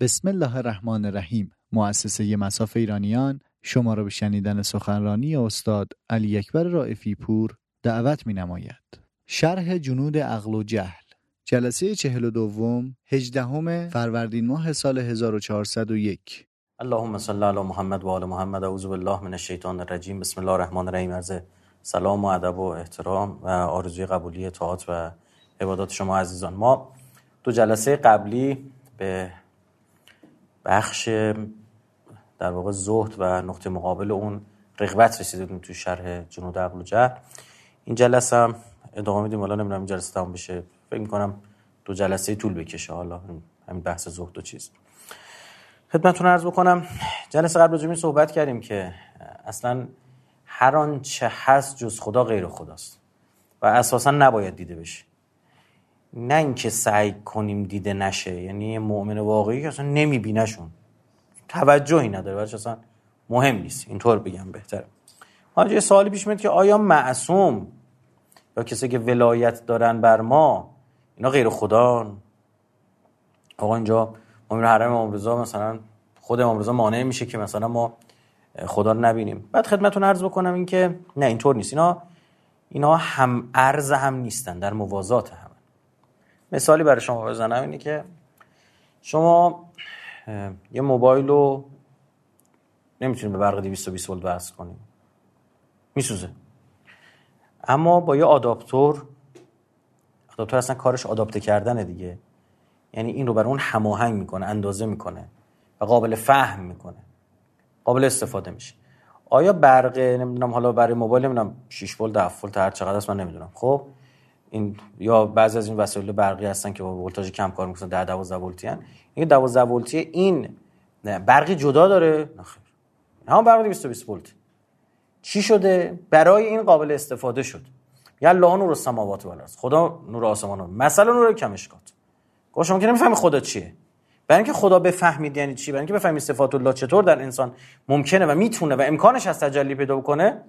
بسم الله الرحمن الرحیم. مؤسسه مساف ایرانیان شما را به شنیدن سخنرانی استاد علی اکبر رائفی پور دعوت می نماید. شرح جنود عقل و جهل. جلسه چهل و دوم هجدهم فروردین ماه سال 1401 اللهم صل علی محمد و آل محمد. اعوذ بالله من الشیطان الرجیم. بسم الله الرحمن الرحیم. از سلام و ادب و احترام و آرزوی قبولی طاعات و عبادات شما عزیزان. ما دو جلسه قبلی به بخش در واقع زهد و نقطه مقابل اون رغبت رسیدیم تو شرح جنود عقل و جهل. این جلسه هم ادامه میدیم. حالا نمی‌دونم این جلسه تمام بشه. فکر می‌کنم دو جلسه طول بکشه. حالا همین بحث زهد و چیز. خدمتتون عرض بکنم جلسه قبل راجع صحبت کردیم که اصلا هر آنچه هست جز خدا غیر خداست و اساسا نباید دیده بشه. نه اینکه سعی کنیم دیده نشه. یعنی مؤمن واقعی که اصلا نمیبینشون توجهی نداره برش اصلا مهم نیست. اینطور بگم بهتره. حالا یه سوالی پیش میاد که آیا معصوم یا کسی که ولایت دارن بر ما اینا غیر خدا آقا اینجا ما میره حرم امام مثلا خود امام مانع میشه که مثلا ما خدا رو نبینیم. بعد خدمتتون عرض بکنم این که نه اینطور نیست. اینا اینا هم ارز هم نیستن در موازات هم. مثالی برای شما بزنم اینه که شما یه موبایل رو نمی‌تونید به برق 220 ولت وصل کنید میسوزه. اما با یه آداپتور آداپتور اصلا کارش آداپته کردنه دیگه. یعنی این رو بر اون هماهنگ می‌کنه اندازه می‌کنه و قابل فهم می‌کنه. قابل استفاده میشه. آیا برق نمی‌دونم حالا برای موبایل نمی‌دونم 6 ولت 7 ولت هر چقدر است من نمی‌دونم. خب؟ این یا بعضی از این وسایل برقی هستن که با ولتاژ کم کار می‌کنن 10 12 ولتی ان این 12 ولتی این برقی جدا داره. نخیر همون برق 220 ولت. چی شده؟ برای این قابل استفاده شد. یا الله نور السماوات و الارض. خدا نور آسمان و مثلا نور کمشکات. گوش شما که نمی‌فهمی خدا چیه. برای اینکه خدا بفهمید یعنی چی برای اینکه بفهمید صفات الله چطور در انسان ممکنه و می‌تونه و امکانش از تجلی پیدا بکنه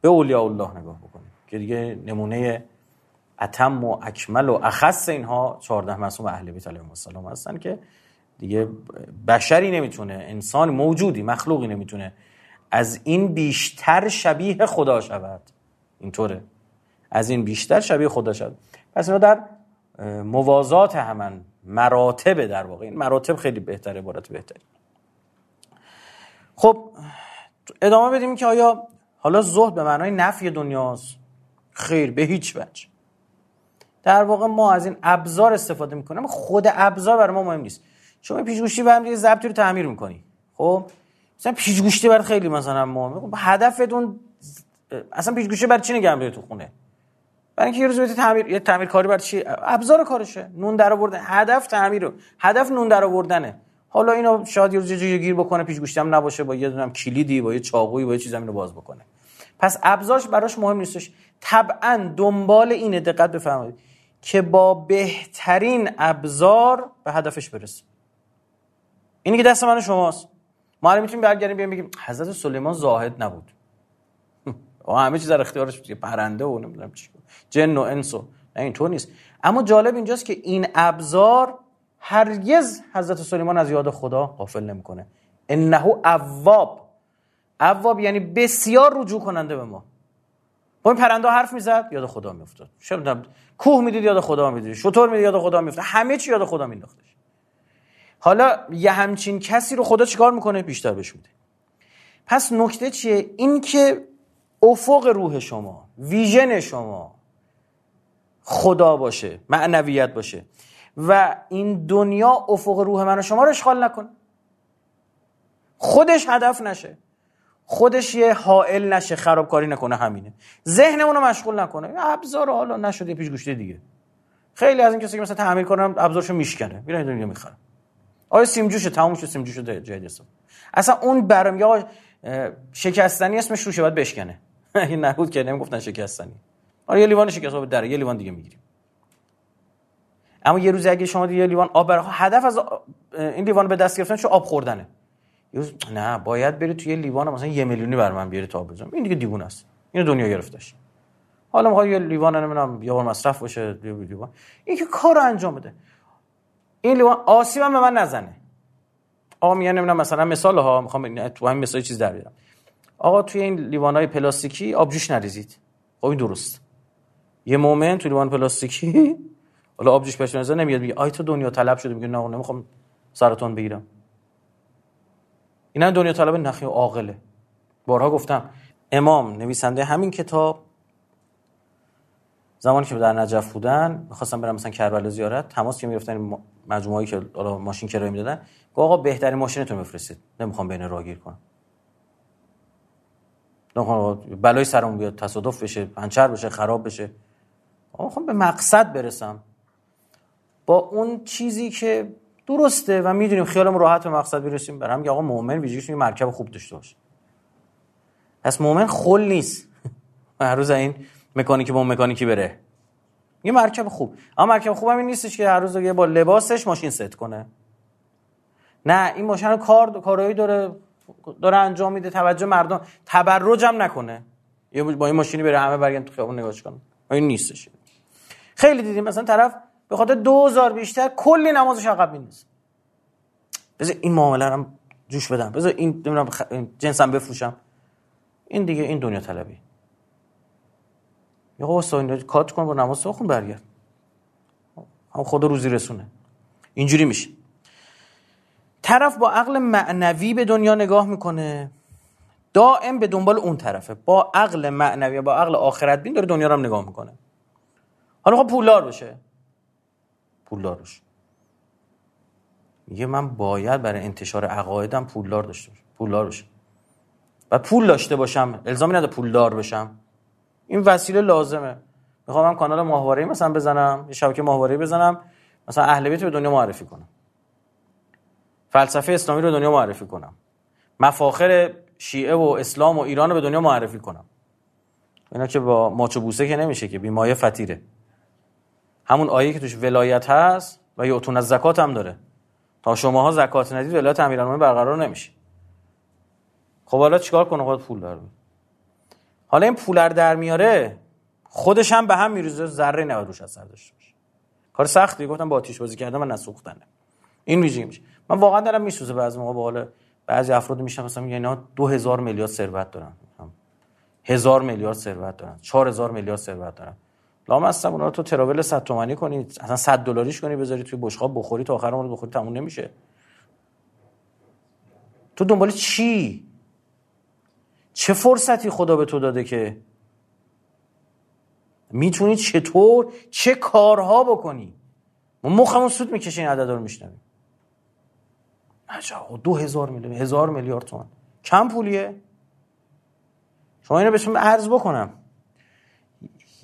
به اولیاء الله نگاه بکنه که دیگه نمونه اتم و اکمل و اخص اینها 14 معصوم اهل بیت علیهم السلام هستن که دیگه بشری نمی‌تونه انسان موجودی مخلوقی نمی‌تونه از این بیشتر شبیه خدا شود. اینطوره. از این بیشتر شبیه خدا شود. پس اینا در موازات همن مراتب در واقع. این مراتب خیلی بهتره عبارت بهتری. خب ادامه بدیم که آیا حالا زهد به معنای نفی دنیاست؟ خیر به هیچ وجه. در واقع ما از این ابزار استفاده می‌کنیم. خود ابزار برای ما مهم نیست. شما پیشگوشتی برام یه ضبطی رو تعمیر می‌کنی. خب؟ مثلا پیشگوشتی برای خیلی مثلا مهمه. خب هدفتون اصلا پیشگوشتی برای چی نگم تو خونه؟ برای اینکه یه روز بهت تعمیر یه تعمیر کاری برای چی؟ ابزار کارشه. نون در آوردن. هدف تعمیر. رو هدف نون در آوردنه. حالا اینو شاید یه روز جایی گیر بکنه پیشگوشتی هم نباشه با یه دونم کلیدی با یه چاقویی با یه چیزی اینو باز بکنه. پس ابزارش براش مهم نیستش. طبعا دنبال اینه دقت بفرمایید. که با بهترین ابزار به هدفش برسه اینی که دست من شماست. ما الان می‌تونیم برگردیم بیایم بگیم حضرت سلیمان زاهد نبود. و همه چیز در اختیارش بود. پرنده و نمی‌دونم چی جن و انس و اینطور نیست. اما جالب اینجاست که این ابزار هرگز حضرت سلیمان از یاد خدا غافل نمی‌کنه. انه اواب. اواب یعنی بسیار رجوع کننده به ما. با پرنده حرف می‌زد یاد خدا میافتاد. کوه می‌دید یاد خدا می‌دید. شطور می‌دید یاد خدا میافتاد همه چی یاد خدا مینداختش. حالا یه همچین کسی رو خدا چیکار می‌کنه؟ بیشتر بهش میده. پس نکته چیه؟ این که افق روح شما ویژن شما خدا باشه معنویت باشه و این دنیا افق روح من و شما رو اشغال نکنه. خودش هدف نشه. خودش یه حائل نشه خرابکاری نکنه همینه. ذهنمون رو مشغول نکنه. ابزار حالا نشده پیش گوشته دیگه. خیلی از این کسی که مثلا تعمیر کنن ابزارشو میشکنه. میرن دنیا می‌خرن. آیا سیمجوشه؟ تموم شد سیمجوشو جدید است اصلا اون برام یا شکستنی اسمش روشه باید بشکنه. این نبود که نمی‌گفتن شکستنی. آره یه لیوان شکست آب در یه لیوان دیگه می‌گیریم. اما یه روز اگه شما یه لیوان آب هدف از این لیوان به دست گرفتن چه آب خوردنه. نه باید بری توی لیوان مثلا یه میلیونی بر من بیاری تا بزنم این دیگه دیوونه است. اینو دنیا گرفتش حالا می‌خواد یه لیوان نمی‌دونم یه بار مصرف باشه لیوان. این که کار انجام بده. این لیوان آسیب هم به من نزنه. آقا میگن نمی‌دونم مثلا مثال ها می‌خوام تو همین مثال چیز در بیارم. آقا توی این لیوان های پلاستیکی آبجوش نریزید. خب این درست. یه مومن توی لیوان پلاستیکی حالا آبجوش پیش نظر نمیاد میگه آی تو دنیا طلب شده میگه نه نمی‌خوام سرطان بگیرم. اینا دنیا طلب نخی عاقله. بارها گفتم امام نویسنده همین کتاب. زمانی که در نجف بودن می‌خواستم برم مثلا کربلا زیارت تماس که می‌گرفتن مجموعه‌ای که حالا ماشین کرایه می‌دادن گفت آقا بهترین ماشینتون بفرستید نمی‌خوام بین راهگیر کنم. نمی‌خوام بلای سرمون بیاد تصادف بشه پنچر بشه خراب بشه. آقا می‌خوام به مقصد برسم. با اون چیزی که درسته و می‌دونیم خیالمون راحت به مقصد برسیم برام آقا مؤمن ویژگیش مرکب خوب داشته باشه. پس مؤمن خل نیست. هر روز این مکانیکی با مکانیکی بره. یه مرکب خوب. اما مرکب خوب این نیستش که هر روز با لباسش ماشین ست کنه. نه این ماشین کار کارایی داره داره انجام میده توجه مردم تبرج هم نکنه. یه با این ماشینی بره همه برگن تو خیابون نگاهش کنه این نیستش. خیلی دیدیم. مثلا طرف به خاطر 2000 بیشتر کلی نمازش عقب میندازه. بذار این معامله رو جوش بدم. بذار این نمی‌دونم خ... جنسم بفروشم. این دیگه این دنیا طلبی. یا خب این کات کن با نماز بخون برگرد. هم خدا روزی رسونه. اینجوری میشه. طرف با عقل معنوی به دنیا نگاه می‌کنه. دائم به دنبال اون طرفه. با عقل معنوی با عقل آخرت بین داره دنیا رو هم نگاه می‌کنه. حالا خب پولدار بشه پولدار بشه میگه من باید برای انتشار عقایدم پولدار داشته باشم. پولدار بشه و پول داشته باشم. الزامی نداره پولدار بشم. این وسیله لازمه. می‌خوام من کانال ماهواره مثلا بزنم. یه شبکه ماهواره بزنم. مثلا اهل بیت به دنیا معرفی کنم. فلسفه اسلامی رو دنیا معرفی کنم. مفاخر شیعه و اسلام و ایران رو به دنیا معرفی کنم. اینا که با ماچو بوسه که نمیشه که بیمایه فتیره همون آیه که توش ولایت هست و یعتون از زکات هم داره. تا شماها زکات ندید ولایت امیرالمومنین برقرار نمیشه. خب حالا چیکار کنه خود پول داره حالا این پولر در میاره خودش هم به هم میریزه ذره نباید روش اثر داشته باشه. کار سختی گفتم با آتیش بازی کردن و نسوختنه. این ویژگی میشه من واقعا دارم میسوزه بعضی موقع با بعضی افراد میشن مثلا میگن اینا 2000 میلیارد ثروت دارن. هزار میلیارد ثروت دارن. 4000 میلیارد ثروت دارن. لام هستم اونا رو تو تراول 100 تومانی کنی. اصلا 100 دلاریش کنی بذاری توی بشقاب بخوری تا آخر عمرت بخوری تموم نمیشه. تو دنبال چی؟ چه فرصتی خدا به تو داده که می‌تونی چطور چه کارها بکنی؟ ما مخمون سود می‌کشه این عدد رو میشنویم عجب دو هزار میلیون هزار میلیارد تومان. کم پولیه؟ شما اینو بهتون عرض بکنم.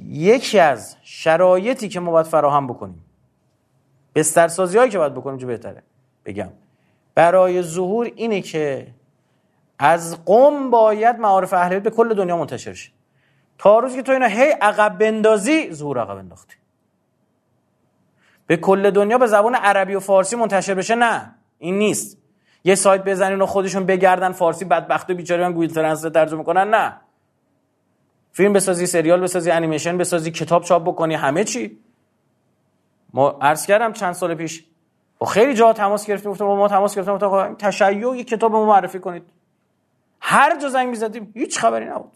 یکی از شرایطی که ما باید فراهم بکنیم. بسترسازی هایی که باید بکنیم چه بهتره؟ بگم. برای ظهور اینه که از قم باید معارف اهل به کل دنیا منتشر شه. تا روزی که تو اینا هی عقب بندازی ظهور عقب انداختی. به کل دنیا به زبان عربی و فارسی منتشر بشه؟ نه. این نیست. یه سایت بزنین و خودشون بگردن فارسی بدبخت و بیچاره من Google Translate ترجمه کنن؟ نه. فیلم بسازی سریال بسازی انیمیشن بسازی کتاب چاپ بکنی همه چی. ما عرض کردم چند سال پیش با خیلی جا تماس گرفتیم گفتم ما تماس گرفتم گفتم تشیع یک کتاب ما معرفی کنید. هر جا زنگ می‌زدیم هیچ خبری نبود.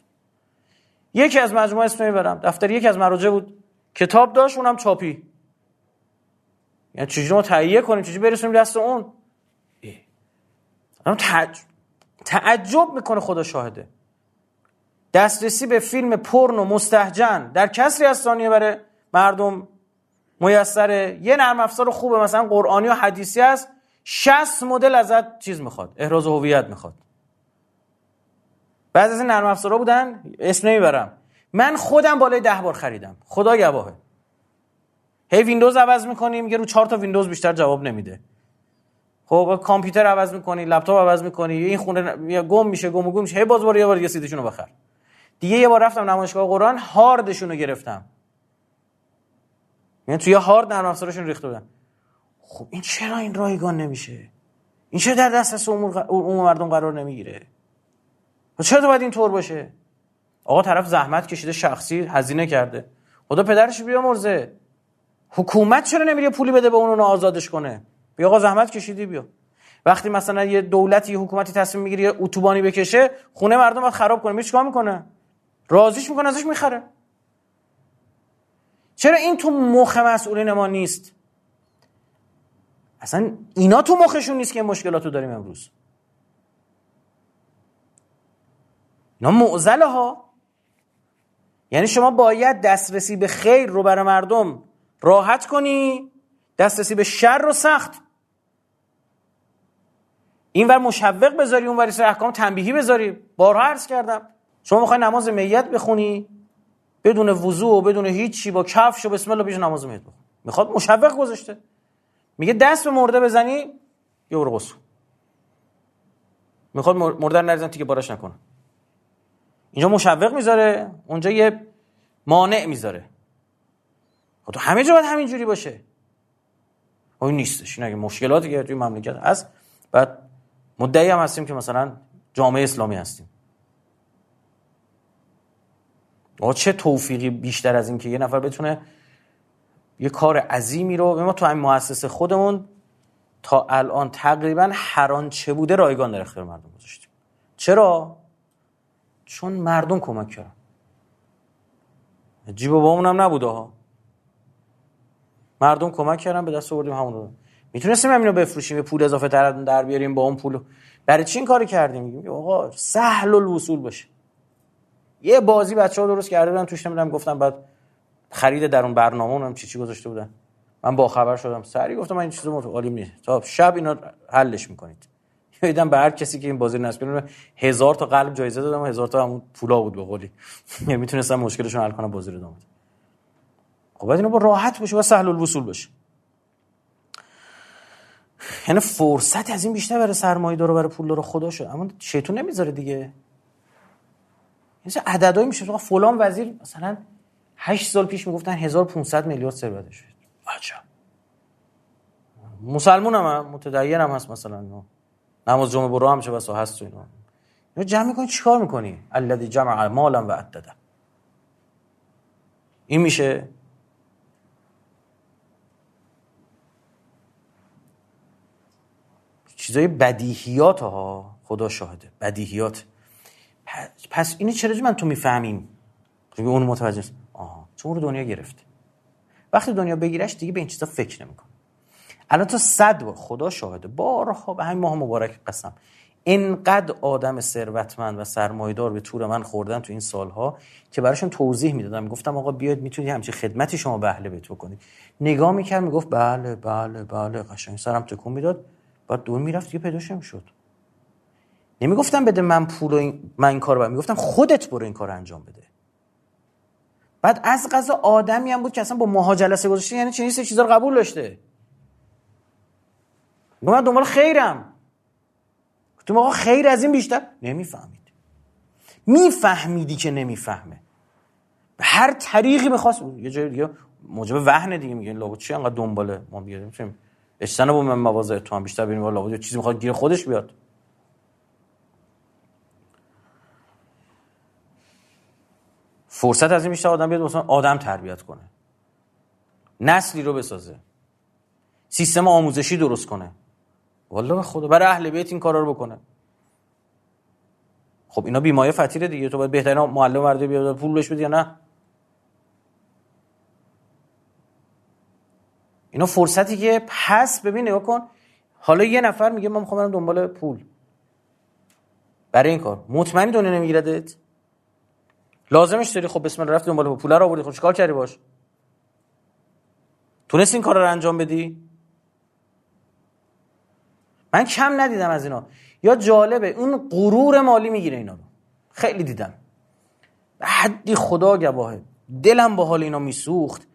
یکی از مجموعه اسم می‌برم. دفتر یکی از مراجع بود. کتاب داشت اونم چاپی. یعنی چجوری ما تهیه کنیم چجوری برسونیم دست اون؟ تعجب می‌کنه خدا شاهده. دسترسی به فیلم پرن و مستهجن در کسری از ثانیه برای مردم میسره. یه نرم افزار خوبه مثلا قرآنی و حدیثی است. 60 مدل ازت چیز می‌خواد احراز هویت می‌خواد. بعضی از این نرم افزارها بودن اسم نمی‌برم. من خودم بالای ده بار خریدم. خدا گواهه. هی ویندوز عوض می‌کنیم یه رو چهار تا ویندوز بیشتر جواب نمیده. خب کامپیوتر عوض می‌کنی لپتاپ عوض می‌کنی این خونه گم میشه گم و گم میشه. هی باز بار یه بار یه سیدشون رو بخر. دیگه یه بار رفتم نمایشگاه قرآن هاردشون رو گرفتم. یعنی توی هارد نرم افزارشون ریخته بودن. خب این چرا این رایگان نمیشه؟ این چرا در دسترس عموم مردم قرار نمی‌گیره؟ چرا تو باید این طور باشه؟ آقا طرف زحمت کشیده شخصی هزینه کرده. خدا پدرش بیا مرزه حکومت چرا نمیره پولی بده به اون آزادش کنه؟ بیا آقا زحمت کشیدی بیا. وقتی مثلا یه دولتی یه حکومتی تصمیم می‌گیره یه اتوبانی بکشه خونه مردم باید خراب کنه. چیکار می‌کنه؟ راضیش می‌کنه ازش می‌خره. چرا این تو مخ مسئولین ما نیست؟ اصلا اینا تو مخشون نیست که مشکلاتو داریم امروز. اینا معزله ها یعنی شما باید دسترسی به خیر رو برای مردم راحت کنی دسترسی به شر رو سخت. این ور مشوق بذاری اون ور احکام تنبیهی بذاری. بارها عرض کردم. شما می‌خوای نماز میت بخونی بدون وضوع و بدون هیچی با کفش و بسم الله بیش نماز میت بخون. می‌خواد مشوق گذاشته. میگه دست به مرده بزنی یه برو غسل. می‌خواد مرده نریزن تیکه باراش نکنه. اینجا مشوق می‌ذاره اونجا یه مانع می‌ذاره. خب تو همه جا باید همینجوری باشه. خب این نیستش این اگه مشکلاتی که توی مملکت هست بعد مدعی هم هستیم که مثلا جامعه اسلامی هستیم. آقا چه توفیقی بیشتر از این که یه نفر بتونه یه کار عظیمی رو ما تو این مؤسسه خودمون تا الان تقریبا هر چه بوده رایگان در اختیار مردم گذاشتیم. چرا؟ چون مردم کمک کردن. جیب با هم نبوده ها مردم کمک کردن به دست آوردیم همون رو می‌تونستیم همینو بفروشیم یه پول اضافه تر در بیاریم با اون پول. برای چی این کاری کردیم؟ میگیم آقا سهل الوصول باشه یه بازی بچه ها درست کرده بودن توش نمی‌دونم گفتم بعد خرید در اون برنامه اونم چی چی گذاشته بودن. من با خبر شدم. سری گفتم من این چیزو متعالی نیست. تا شب اینا حلش می‌کنید. دیدم به هر کسی که این بازی نصب هزار تا قلب جایزه دادم و هزار تا همون پولا بود به قولی. یعنی می‌تونستم مشکلشون حل کنم بازی رو دادم خب بعد اینو با راحت باشه و سهل الوصول باشه. یعنی فرصت از این بیشتر برای سرمایه داره برای پول داره خدا شد. اما شیطون نمی‌ذاره دیگه. این عددهایی میشه فلان وزیر مثلا 8 سال پیش می‌گفتن 1500 میلیارد ثروتش. عجب مسلمون هم متدین هم هست مثلا. نماز جمعه برو هم چه بسا هست تو اینا. اینو جمع می‌کنی چیکار می‌کنی؟ الذی جمع مالا و عدده این میشه. چیزای بدیهیات ها خدا شاهده. بدیهیات. پس اینو چرا من تو می‌فهمیم؟ اون متوجه است آها چون رو دنیا گرفته وقتی دنیا بگیرش دیگه به این چیزا فکر نمیکن الان تا صد بار خدا شاهده بارها به همین ماه مبارک قسم. اینقدر آدم ثروتمند و سرمایدار به طور من خوردن تو این سالها که براشون توضیح می‌دادم. گفتم آقا بیاید می‌تونید همچین خدمتی شما به اهل بیت بکنید نگاه می‌کرد می‌گفت بله بله بله قشنگ سرم تکون می‌داد. بعد دور می‌رفت دیگه پیداش نمی‌شد نمی‌گفتم بده من پول این... من این کارو می‌گفتم خودت برو این کار انجام بده. بعد از قضا آدمی هم بود که اصلا با ماها جلسه گذاشته یعنی چنین چیزا رو قبول داشته. من دنبال خیرم. تو آقا خیر از این بیشتر؟ نمی‌فهمید. میفهمیدی که نمی‌فهمه. به هر طریقی بخواست یه جای دیگه موجب وهن دیگه میگه لابد چی انقدر دنباله ما اشتن با من مواضع تو هم بیشتر ببینیم لابد چیزی می‌خواد گیر خودش بیاد. فرصت از این بیشتر آدم بیاد مثلا آدم تربیت کنه. نسلی رو بسازه. سیستم آموزشی درست کنه. والا به خدا برای اهل بیت این کارا رو بکنه. خب اینا بیمایه فتیره دیگه. تو باید بهترین معلم ورده بیاد پول بهش بدی یا نه؟ اینا فرصتی که پس ببین نگاه کن. حالا یه نفر میگه من می‌خوام برم دنبال پول. برای این کار. مطمئنی دنیا نمیگیردت؟ لازمش داری؟ خب بسم الله رفت دنبال پول رو آوردی. خب چیکار کردی باش؟ تونستی این کار رو انجام بدی؟ من کم ندیدم از اینا. یا جالبه اون غرور مالی می‌گیره اینا رو. خیلی دیدم. حدی خدا گواهه. دلم با حال اینا میسوخت.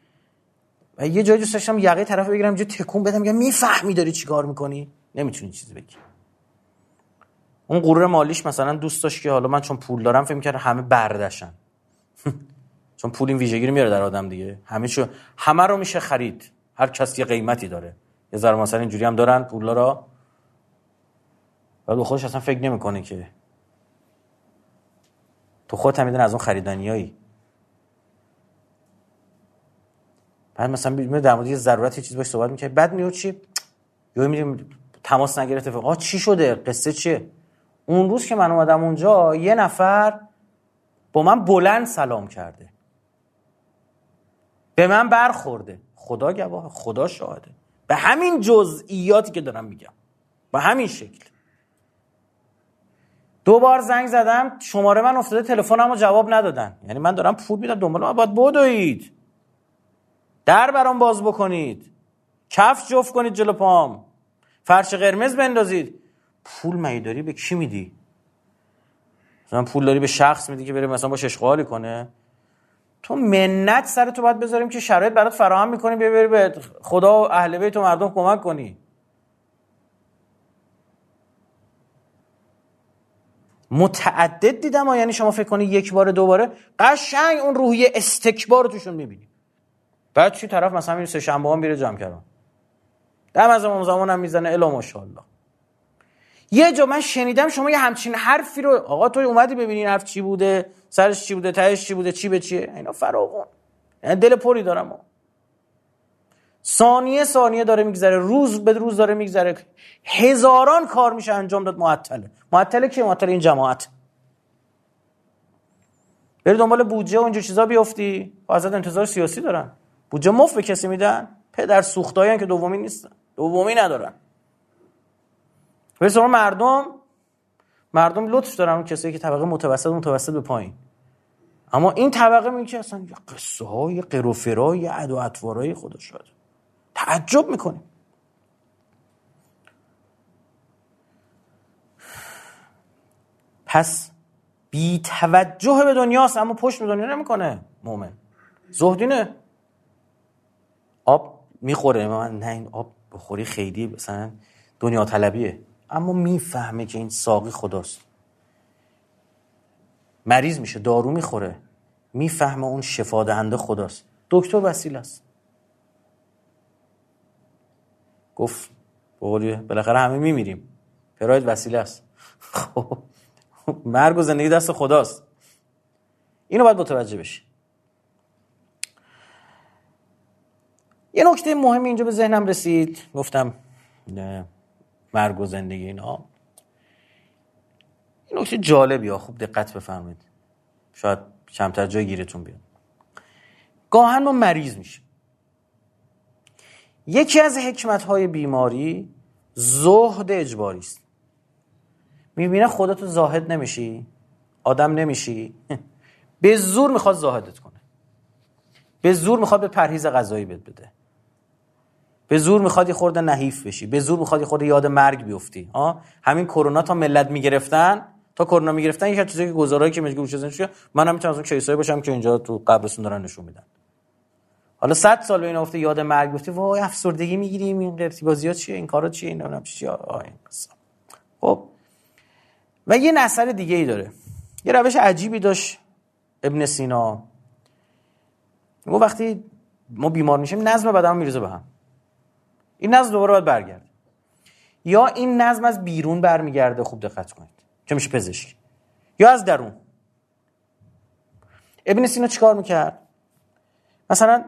و یه جایی دوست داشتم یقه طرف بگیرم جو تکون بدم میگم می‌فهمی داری چیکار می‌کنی؟ نمی‌تونی چیزی بگی. اون غرور مالیش مثلا دوست داشت که حالا من چون پول دارم فکر می‌کرد همه بردشن. چون پول این ویژگی رو میاره در آدم دیگه. همه چون همه رو میشه خرید. هر کس یه قیمتی داره. یه ذره مثلا اینجوری هم دارن پولا را بعد خودش اصلا فکر نمی‌کنه که تو خودت هم از اون خریدنیایی بعد مثلا در مورد یه ضرورت یه چیز باش صحبت می‌کنه بعد میاد چی؟ یا میریم تماس نگرفته. آقا چی شده؟ قصه چیه؟ اون روز که من اومدم اونجا یه نفر با من بلند سلام کرده. به من برخورده. خدا گواه خدا شاهده. به همین جزئیاتی که دارم میگم. به همین شکل. دو بار زنگ زدم شماره من افتاده تلفنمو جواب ندادن. یعنی من دارم پول میدم دنبال من باید بدوید. در برام باز بکنید. کف جفت کنید جلو پام. فرش قرمز بندازید. پول میداری به کی میدی؟ مثلا پول داری به شخص میدی که بره مثلا با اشغالی کنه. تو منت سر تو باید بذاریم که شرایط برات فراهم می‌کنی بیا بری به خدا و اهل بیت و مردم کمک کنی. متعدد دیدم یعنی شما فکر کنی یک بار دوباره قشنگ اون روحی استکبار توشون می‌بینی. بعد چی طرف مثلا میره سه شنبه هم میره جمع کردن. دم از امام زمان هم می‌زنه الا ماشاءالله. یه جا من شنیدم شما یه همچین حرفی رو آقا تو اومدی ببینی حرف چی بوده؟ سرش چی بوده؟ تهش چی بوده؟ چی به چیه؟ اینا فراوون یعنی دل پری دارم ثانیه ثانیه داره میگذره روز به روز داره میگذره. هزاران کار میشه انجام داد معطله. معطله که معطل این جماعت. بری دنبال بودجه و اینجور چیزا بیفتی. ازت انتظار سیاسی دارن. بودجه مفت به کسی میدن. پدر سوختایی که دومی نیستن. دومی ندارن. به مردم مردم لطف دارن اون کسایی که طبقه متوسط متوسط به پایین. اما این طبقه میگه که اصلا قصه های قروفرای عد و اطوارای خدا شد تعجب می‌کنیم. پس بی توجه به دنیاست اما پشت به دنیا نمی‌کنه مؤمن زهدینه. آب می‌خوره من نه این آب بخوری خیلی مثلا دنیا طلبیه. اما می‌فهمه که این ساقی خداست. مریض میشه دارو می‌خوره. می‌فهمه اون شفا دهنده خداست. دکتر وسیله است. گفت بقولی بالاخره همه میمیریم. پراید وسیله است. خب مرگ و زندگی دست خداست. اینو باید متوجه بشی. یه نکته مهمی اینجا به ذهنم رسید. گفتم نه. مرگ و زندگی اینا. این نکته جالبی ها خوب دقت بفرمایید. شاید کمتر جای گیرتون بیاد. گاهن ما مریض میشیم. یکی از حکمت های بیماری زهد اجباری است. می‌بینه خودتو زاهد نمیشی آدم نمیشی به زور می‌خواد زاهدت کنه. به زور می‌خواد به پرهیز غذایی بد بده. به زور می‌خواد یه خورده نحیف بشی به زور می‌خواد یه خورده یاد مرگ بیفتی. ها همین کرونا تا ملت می‌گرفتن تا کرونا می‌گرفتن یک چیزی که گزارایی که مجبور شدن من هم می‌تونم از اون کیسایی باشم که اینجا تو قبرستون دارن نشون میدن. حالا 100 سال به این افته یاد مرگ گفتی وای افسردگی می‌گیریم این قرتی بازی ها چیه این کارا چیه این نمی‌دونم چیه. این خب. و یه نظر دیگه ای داره. یه روش عجیبی داشت ابن سینا. میگه وقتی ما بیمار میشیم نظم بدن میریزه به هم. این نظم دوباره باید برگرده. یا این نظم از بیرون برمیگرده خوب دقت کنید. که میشه پزشک؟ یا از درون. ابن سینا چیکار می‌کرد؟ مثلا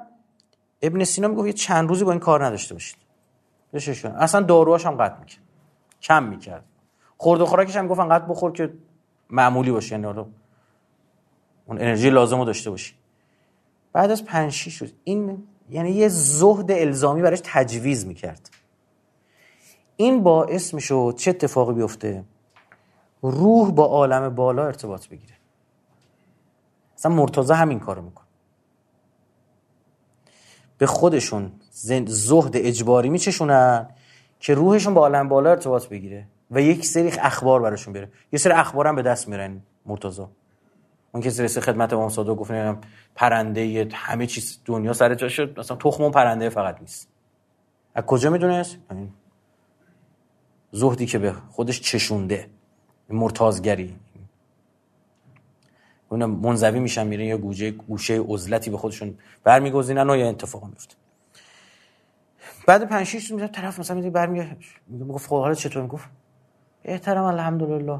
ابن سینا می‌گفت یه چند روزی با این کار نداشته باشید. بششون اصلا داروهاش هم قطع می‌کرد. کم می‌کرد. خورد و خوراکش هم گفت انقدر بخور که معمولی باشه. یعنی اون انرژی لازم رو داشته باشی. بعد از 5 6 روز این یعنی یه زهد الزامی براش تجویز می‌کرد. این باعث می‌شد چه اتفاقی بیفته؟ روح با عالم بالا ارتباط بگیره. اصلا مرتضی همین کارو می‌کنه به خودشون زهد اجباری میچشونن که روحشون با عالم بالا ارتباط بگیره و یک سری اخبار براشون بیاره. یه سری اخبار هم به دست میرن مرتضی. اون کسی رسید خدمت امام صادق گفت پرنده همه چیز دنیا سر جا شد. مثلا تخم اون پرنده فقط نیست. از کجا می‌دونست؟ زهدی که به خودش چشونده مرتازگری. اون منزوی میشن میرن یا گوشه گوشه عزلتی به خودشون برمیگزینن و یا اتفاق میفته بعد 5 6 روز طرف مثلا میگه برمیگه میگه خب حالا چطور؟ می‌گفت احترام الحمدلله.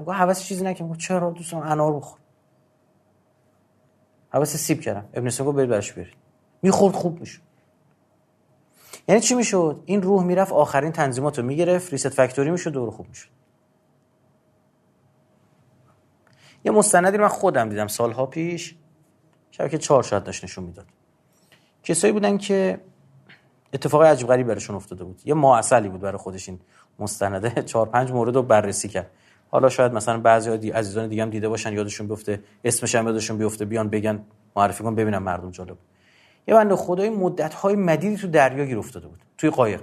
گفت حواس چیزی نکنم گفت چرا دوستم انار بخور حواس سیب کردم. ابن سینا گفت برید برش برید. می‌خورد خوب میشه یعنی چی می‌شد؟ این روح می‌رفت آخرین تنظیمات رو می‌گرفت. ریست فکتوری می‌شد دور خوب می‌شد. یه مستندی من خودم دیدم. سالها پیش شبکه چهار شاید داشت نشون می‌داد. کسایی بودن که اتفاق عجیب غریب براشون افتاده بود. یه معسلی بود برای خودش این مستنده چهار پنج مورد رو بررسی کرد. حالا شاید مثلا بعضی دی عزیزان دیگه هم دیده باشن یادشون بیفته اسمش هم یادشون بیفته بیان بگن معرفی کن ببینم مردم جالب. یه بنده خدای مدت های مدیدی تو دریا گیر افتاده بود توی قایق.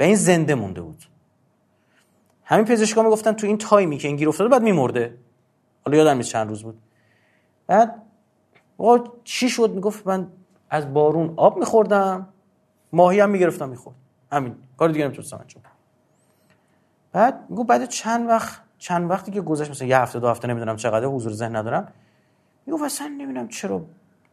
و این زنده مونده بود. همین پزشکا می‌گفتن تو این تایمی که این گیر افتاده بعد میمرده. حالا یادم نیست چند روز بود. بعد آقا چی شد؟ می‌گفت من از بارون آب میخوردم ماهی هم می‌گرفتم می‌خورد. همین کار دیگه نمی‌تونستم انجام بعد میگو بعد چند وقت چند وقتی که گذشت مثلا یه هفته دو هفته نمی‌دونم چقدر حضور ذهن ندارم میگو اصلا نمی‌دونم چرا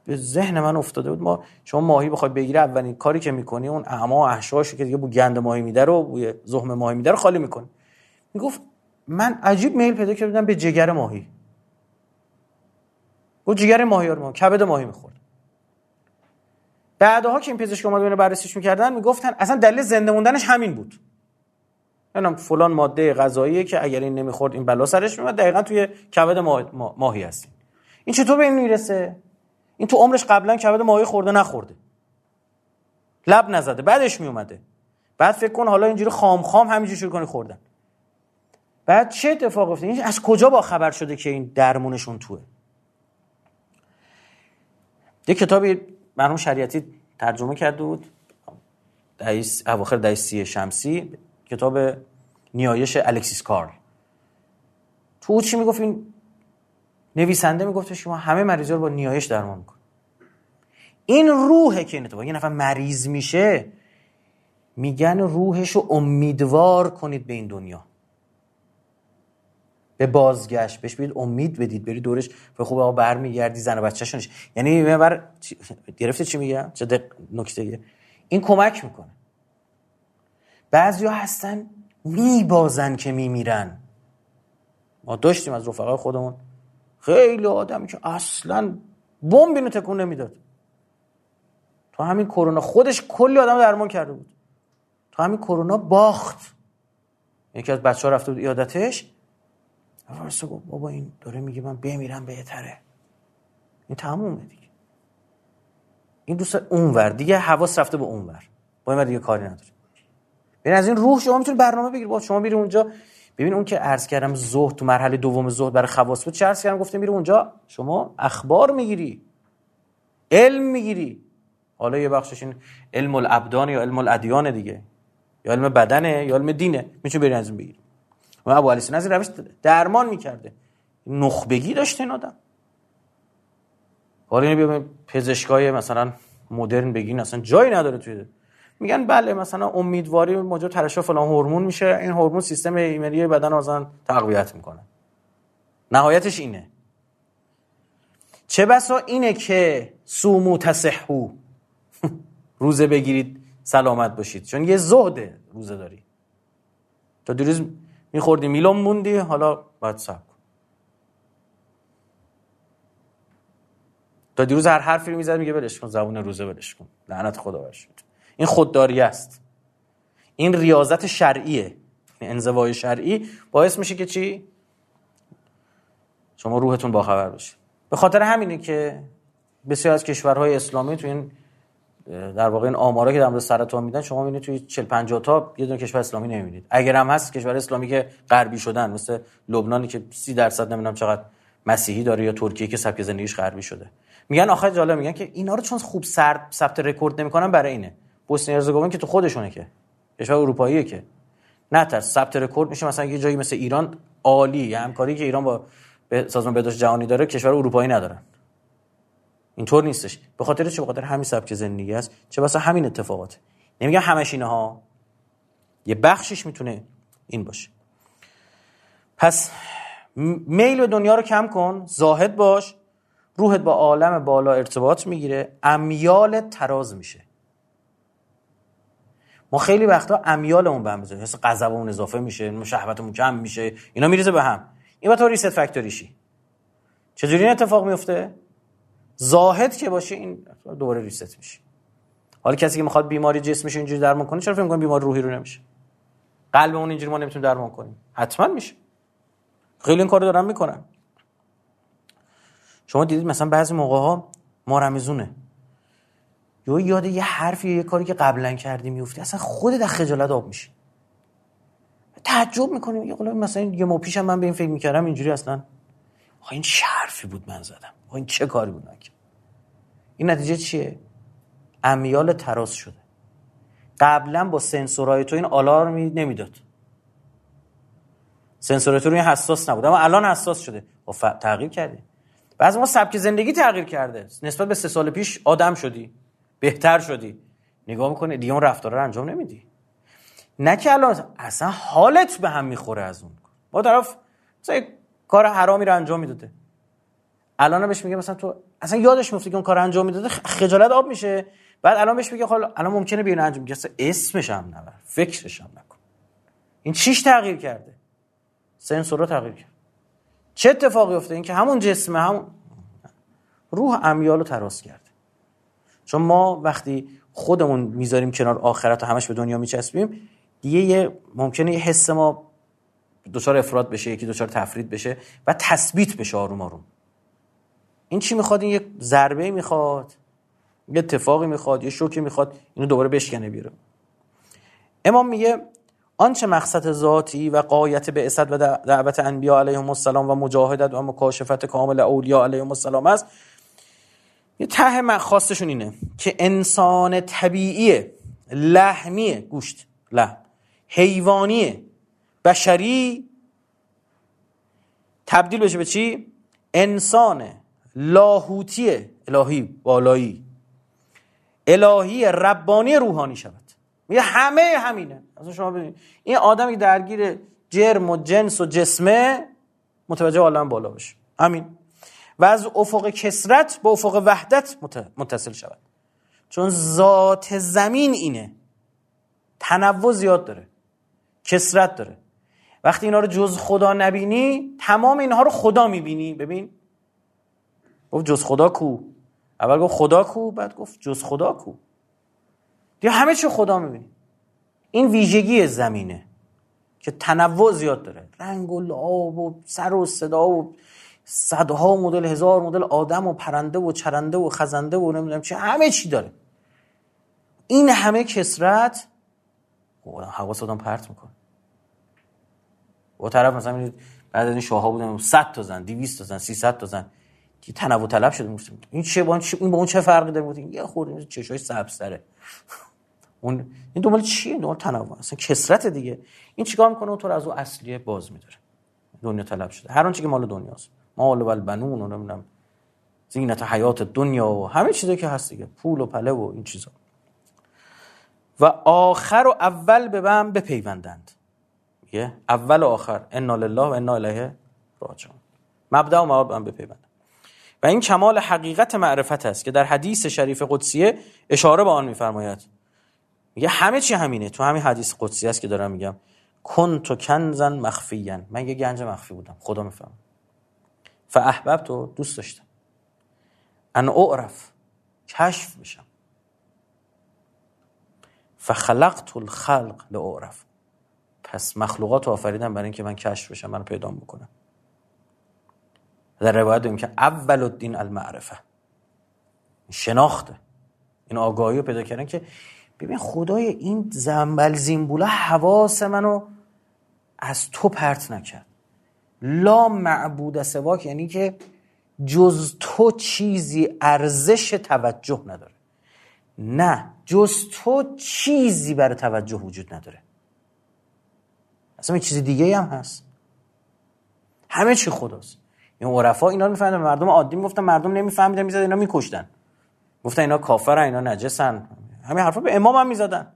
به ذهن من افتاده بود. ما شما ماهی بخوای بگیره اولین کاری که می‌کنی اون اعما و احشاش که دیگه بو گند ماهی میده رو بوی زخم ماهی میده رو خالی می‌کنی. می‌گفت من عجیب میل پیدا کردم به جگر ماهی. گفت جگر ماهی رو کبد ماهی می‌خورد. بعدها که این پزشک اومد بررسیش می‌کردن می‌گفتن اصلا دلیل زنده موندنش همین بود. یعنی فلان ماده غذاییه که اگر این نمی‌خورد این بلا سرش میاد دقیقا توی کبد ماهی هستی این چطور به این می‌رسه؟ این تو عمرش قبلا کبد ماهی خورده نخورده. لب نزده بعدش میومده بعد فکر کن حالا اینجوری خام خام همینجوری شروع کنی خوردن. بعد چه اتفاق افتاد از کجا با خبر شده که این درمونشون توه؟ یه کتابی مرحوم شریعتی ترجمه کرده بود دایس اواخر دهه سی شمسی. کتاب نیایش الکسیس کارل. تو چی می‌گفت؟ این نویسنده می‌گفت شما همه مریضا رو با نیایش درمان میکن این روحه که این اتفاق یه نفر مریض میشه میگن روحش رو امیدوار کنید به این دنیا. به بازگشت بهش بید امید بدید بری دورش به خوب آقا برمیگردی زن و بچه‌شونش. یعنی بر گرفته چی میگم چه نکته این کمک می‌کنه. بعضیا هستن میبازن که میمیرن. ما داشتیم از رفقای خودمون. خیلی آدمی که اصلا بمب اینو تکون نمی‌داد. تو همین کرونا خودش کلی آدم درمان کرده بود. تو همین کرونا باخت. یکی از بچه ها رفته بود ایادتش. گفت بابا این داره میگه من بمیرم بهتره. این تمومه دیگه. این دوست اونور. دیگه حواس رفته به اونور. با این دیگه کاری نداره. ببین از این روح شما می‌تونید برنامه بگیر با شما میری اونجا. ببین اون که عرض کردم زهد تو مرحله دوم زهد برای خواص بود چه عرض کردم؟ گفته میره اونجا شما اخبار می‌گیری. علم می‌گیری. حالا یه بخشش این علم الابدان یا علم الادیان دیگه. یا علم بدنه یا علم دینه. می‌تونی بری از این بگیری. و ابو علی از روش درمان می‌کرده. نخبگی داشته این آدم. حالا اینو بیا پزشکای مثلا مدرن بگین اصلا جایی نداره توی میگن بله مثلا امیدواری موجب ترشح فلان هورمون میشه. این هورمون سیستم ایمنی بدن رو تقویت می‌کنه. نهایتش اینه. چه بسا اینه که سومو تصحو روزه بگیرید سلامت باشید. چون یه زهده روزه داری. تا دیروز میخوردی میلون موندی حالا باید سب کن. تا دیروز هر حرفی می‌زد میگه بلش کن زبون روزه بلش کن. لعنت خدا باشید این خودداری است. این ریاضت شرعیه. انزوای شرعی باعث میشه که چی؟ شما روحتون باخبر بشه. به خاطر همینه که بسیار از کشورهای اسلامی تو این در واقع این آمارا که در سرطان میدن شما می‌بینید توی 40 50 تا یه دونه کشور اسلامی نمی‌بینید. اگر هم هست کشور اسلامی که غربی شدن مثل لبنانی که 30 درصد نمی‌دونم چقدر مسیحی داره یا ترکیه که سبک زندگیش غربی شده. میگن آخه جالب میگن که اینا رو چون خوب سر ثبت رکورد نمی‌کنن برای اینه. بوسنی هرزگوین که تو خودشونه که. کشور اروپاییه که. نه ثبت رکورد میشه مثلا یه جایی مثل ایران عالی. همکاری که ایران با سازمان بهداشت جهانی داره کشور اروپایی ندارن اینطور نیستش. به خاطر چه به خاطر همین سبک زندگی است. چه واسه همین اتفاقات نمیگم همش اینها. یه بخشش می‌تونه این باشه. پس میل به دنیا رو کم کن زاهد باش. روحت با عالم بالا ارتباط می‌گیره. امیال تراز میشه. ما خیلی وقتا امیالمون به هم بزنیم حس غضبمون اضافه میشه شهوتمون کم میشه اینا میریزه به هم. این با تو ریست فکتوریشی چجوری این اتفاق میفته زاهد که باشه این دوباره ریست میشه. حالا کسی که می‌خواد بیماری جسمش اینجوری درمان کنه چرا فکر می‌کنه بیماری روحی رو نمیشه؟ قلب اون اینجوری ما نمی‌تونیم درمان کنیم. حتما میشه. خیلی این کارو دارن می‌کنن. شما دیدید مثلا بعضی موقع ها ما یا یاد یه حرفی یه کاری که قبلا کردی میفتی اصلا خود در خجالت آب میشه تعجب می‌کنیم یه مثلا یه ماه پیشم من به این فکر می‌کردم اینجوری اصلا. این چه حرفی بود من زدم؟ این چه کاری بود این نتیجه چیه؟ امیال تراس شده. قبلا با سنسورهای تو این آلارمی نمی‌داد. سنسورهای تو روی حساس نبود اما الان حساس شده. و خب تغییر کرده بعضی ما سبک زندگی تغییر کرده. نسبت به سه سال پیش آدم شدی. بهتر شدی. نگاه می‌کنه دیگه اون رفتار رو انجام نمیدی. نه که الان اصلا حالت به هم می‌خوره از اون. با طرف مثلا کار حرامی رو انجام می‌داده. الان بهش میگه مثلا تو اصلا یادش میفته که اون کار انجام می‌داده خجالت آب میشه. بعد الان بهش میگه حالا الان ممکنه بیان انجام میگه اسمش هم نبر فکرش هم نکن. این چیش تغییر کرده؟ سنسور تغییر کرد. چه اتفاقی افتاده؟ این که همون جسم همون روح امیال رو تراس کرده چون ما وقتی خودمون می‌ذاریم کنار آخرت و همش به دنیا میچسبیم دیگه یه ممکنه یه حس ما دچار افراد بشه یکی دچار تفرید بشه و تثبیت بشه آروم آروم. این چی می‌خواد؟ این یه ضربه می‌خواد یه اتفاقی می‌خواد یه شوکی می‌خواد اینو دوباره بشکنه بیره امام میگه آنچه مقصد ذاتی و قایت به اسد و دعوت انبیا علیهم السلام و مجاهدت و مکاشفت کامل اولیا علیهم السلام است یه ته خواستشون اینه که انسان طبیعی لحمی گوشت لحم حیوانی بشری. تبدیل بشه به چی؟ انسان لاهوتی الهی بالایی الهی ربانی روحانی شود. میگه همه همینه. از شما ببینید. این آدمی که درگیر جرم و جنس و جسمه متوجه عالم بالا بشه همین. و از افق کسرت به افق وحدت متصل شود. چون ذات زمین اینه. تنوع زیاد داره. کسرت داره. وقتی اینا رو جز خدا نبینی تمام اینها رو خدا می‌بینی. ببین. گفت جز خدا کو. اول گفت خدا کو بعد گفت جز خدا کو. دیگه همه چی خدا می‌بینی. این ویژگی زمینه که تنوع زیاد داره. رنگ و لعاب و سر و صدا و صدها مدل هزار مدل آدم و پرنده و چرنده و خزنده و نمی‌دونم چه همه چی داره. این همه کسرت حواس آدم پرت می‌کنه. با طرف مثلا بعد این شاهها بودن 100 تا زن 200 تا زن 300 تا زن. که تنوع طلب شده این چه با این با اون چه فرقی داره؟ یه خورده چشای سبز داره اون این دنبال چیه؟ دنبال تنوع اصلا کسرت دیگه. این چیکار می‌کنه؟ اون تو از اون اصلیه باز میداره. دنیا طلب شده. هر آنچه که مال دنیاست. مال و البنون و نمی‌دونم زینت حیات دنیا و همه چیزی که هست دیگه پول و پله و این چیزا. و آخر و اول به هم بپیوندند. یه اول و آخر. انا لله و انا الیه راجعون. مبدا و معاد به هم بپیوندند. و این کمال حقیقت معرفت است که در حدیث شریف قدسیه اشاره به آن میفرماید. میگه همه چی همینه. تو همین حدیث قدسی است که دارم میگم. کن تو کنزن مخفیین من یه گنج مخفی بودم. خدا میفهم فاحبب تو دوست داشتم. ان اعرف کشف بشم. فخلقت الخلق لاعرف. پس مخلوقات آفریدم برای اینکه من کشف بشم من پیدا بکنم. در روایت داریم که اول الدین المعرفه. شناخته. این آگاهی رو پیدا کردن که ببین خدای این زنبل زیمبوله حواس منو از تو پرت نکرد. لا معبود سواک یعنی که جز تو چیزی ارزش توجه نداره. نه جز تو چیزی برای توجه وجود نداره. اصلا چیز دیگه هم هست. همه چی خداست. این عرفا اینا می‌فهمن مردم عادی می‌گفتن مردم نمیفهمیدن می‌زدن اینا میکشتن. گفتن اینا کافرن اینا نجسن. همین حرفا به امام هم می‌زدن.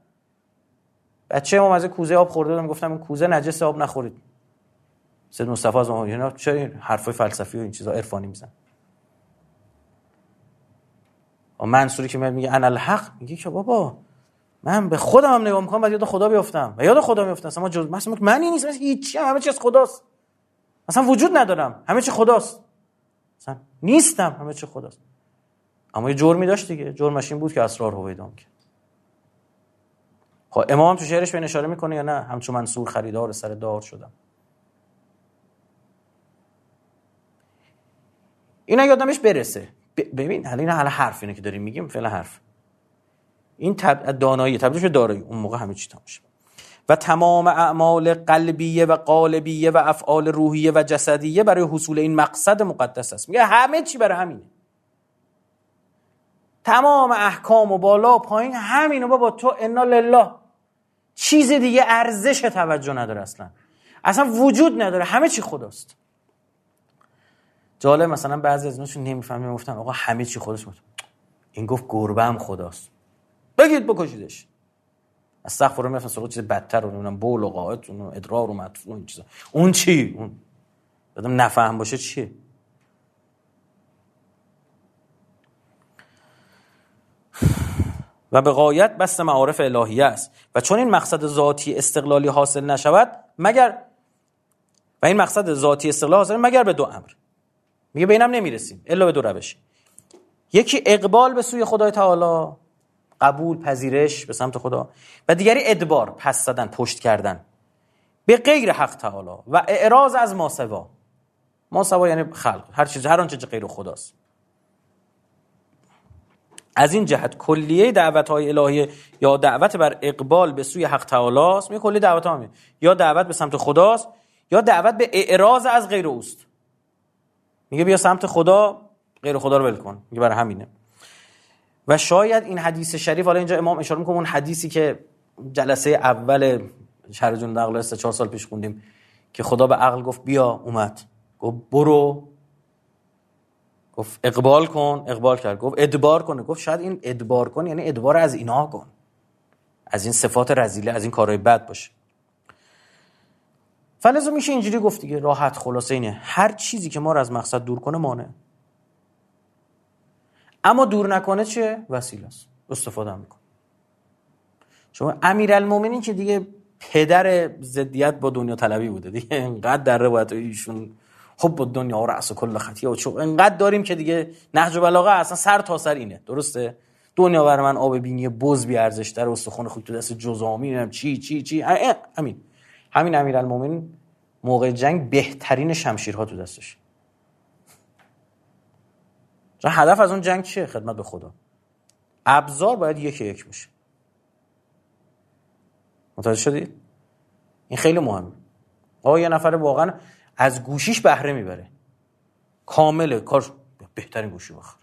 بچه امام از کوزه آب خورده بودم گفتم این کوزه نجس آب نخورید. سید مصطفی از اینا چه این حرفای فلسفی و این چیزا عرفانی میزن و منصوری که میگه انا الحق میگه که بابا من به خودم هم نگاه می‌کنم بعد یاد خدا بیافتم. و یاد خدا میافتم. اصلا جز مثلا منی نیست مثلا هیچی همه چیز خداست. اصلا وجود ندارم. همه چی خداست. اصلا نیستم همه چی خداست. اما یه جرمی داشت دیگه. جرمش این بود که اسرار رو پیدا کرد خب امام تو شعرش به اشاره می‌کنه یا نه؟ همچون منصور خریدار سر دار شدم. اینا یادمش برسه. ببین حالا این حالا حرف اینه که داریم میگیم فعلا حرف. این تب... دانایی تبدیل به دارایی. اون موقع همه چی تمام و تمام اعمال قلبیه و قالبیه و افعال روحیه و جسدیه برای حصول این مقصد مقدس است. میگه همه چی برای همینه. تمام احکام و بالا و پایین همینه. بابا تو انا لله. چیز دیگه ارزش توجه نداره اصلا. اصلا وجود نداره. همه چی خداست. جالب مثلا بعضی از ایناشون نمی‌فهمن می‌گفتن آقا همه چی خودش بود این گفت گربه هم خداست. بگید بکشیدش. استغفر الله سراغ چیز بدتر رو نمی‌دونم بول و قاعد و ادرار و مدفوع این چیزا. اون چی؟ اون. بدم نفهم باشه چیه؟ و به قایت بست معارف الهیه است. و چون این مقصد ذاتی استقلالی حاصل نشود مگر و این مقصد ذاتی استقلال حاصل مگر به دو امر. میگه به اینم نمی‌رسیم. الا به دو روش یکی اقبال به سوی خدای تعالی قبول پذیرش به سمت خدا. و دیگری ادبار پس زدن پشت کردن. به غیر حق تعالی. و اعراض از ماسوا. ماسوا یعنی خلق. هر چیز هر آنچه غیر خداست. از این جهت کلیه دعوت های الهی یا دعوت بر اقبال به سوی حق تعالی است می کلی دعوت ها یا دعوت به سمت خداست یا دعوت به اعراض از غیر اوست. میگه بیا سمت خدا غیر خدا رو ول کن. میگه برای همینه. و شاید این حدیث شریف حالا اینجا امام اشاره می‌کنه اون حدیثی که جلسه اول شهر جون نقل است چهار سال پیش خوندیم که خدا به عقل گفت بیا اومد. گفت برو. گفت اقبال کن اقبال کرد. گفت ادبار کنه. گفت شاید این ادبار کن یعنی ادبار از اینا کن. از این صفات رزیله از این کارهای بد باشه. فلزا میشه اینجوری گفت دیگه راحت خلاصه اینه. هر چیزی که ما رو از مقصد دور کنه مانه. اما دور نکنه چه؟ وسیله است. استفاده می‌کنه. شما امیرالمومنین که دیگه پدر زدیت با دنیا طلبی بوده دیگه. انقدر در روایت ایشون خب با دنیا رأس کل خطیه و چو انقدر داریم که دیگه نهج بلاغه اصلا سر تا سر اینه. درسته؟ دنیا بر من آب بینی بز بی ارزش در استخوان خود تو دست جزامی چی چی چی. همین. همین امیرالمومنین موقع جنگ بهترین شمشیرها تو دستش. هدف از اون جنگ چیه؟ خدمت به خدا. ابزار باید یک یک باشه متوجه شدی؟ این خیلی مهمه. آقا یه نفر واقعا از گوشیش بهره می‌بره. کامله کار بهترین گوشی بخر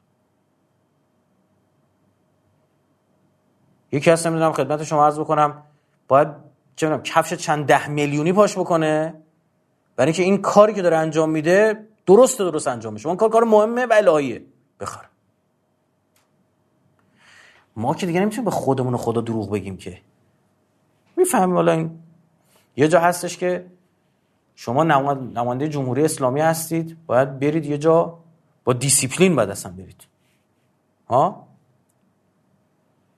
یکی هست نمی‌دونم خدمت شما عرض بکنم. باید چه کفش چند ده میلیونی پاش بکنه؟ برای اینکه این کاری که داره انجام میده درست درست انجام میشه. اون کار کار مهمه و الهیه. بخرم ما که دیگه نمی‌تونیم به خودمون و خدا دروغ بگیم که. می‌فهمیم حالا این یه جا هستش که شما نماینده جمهوری اسلامی هستید. باید برید یه جا با دیسیپلین باید اصلا برید. ها؟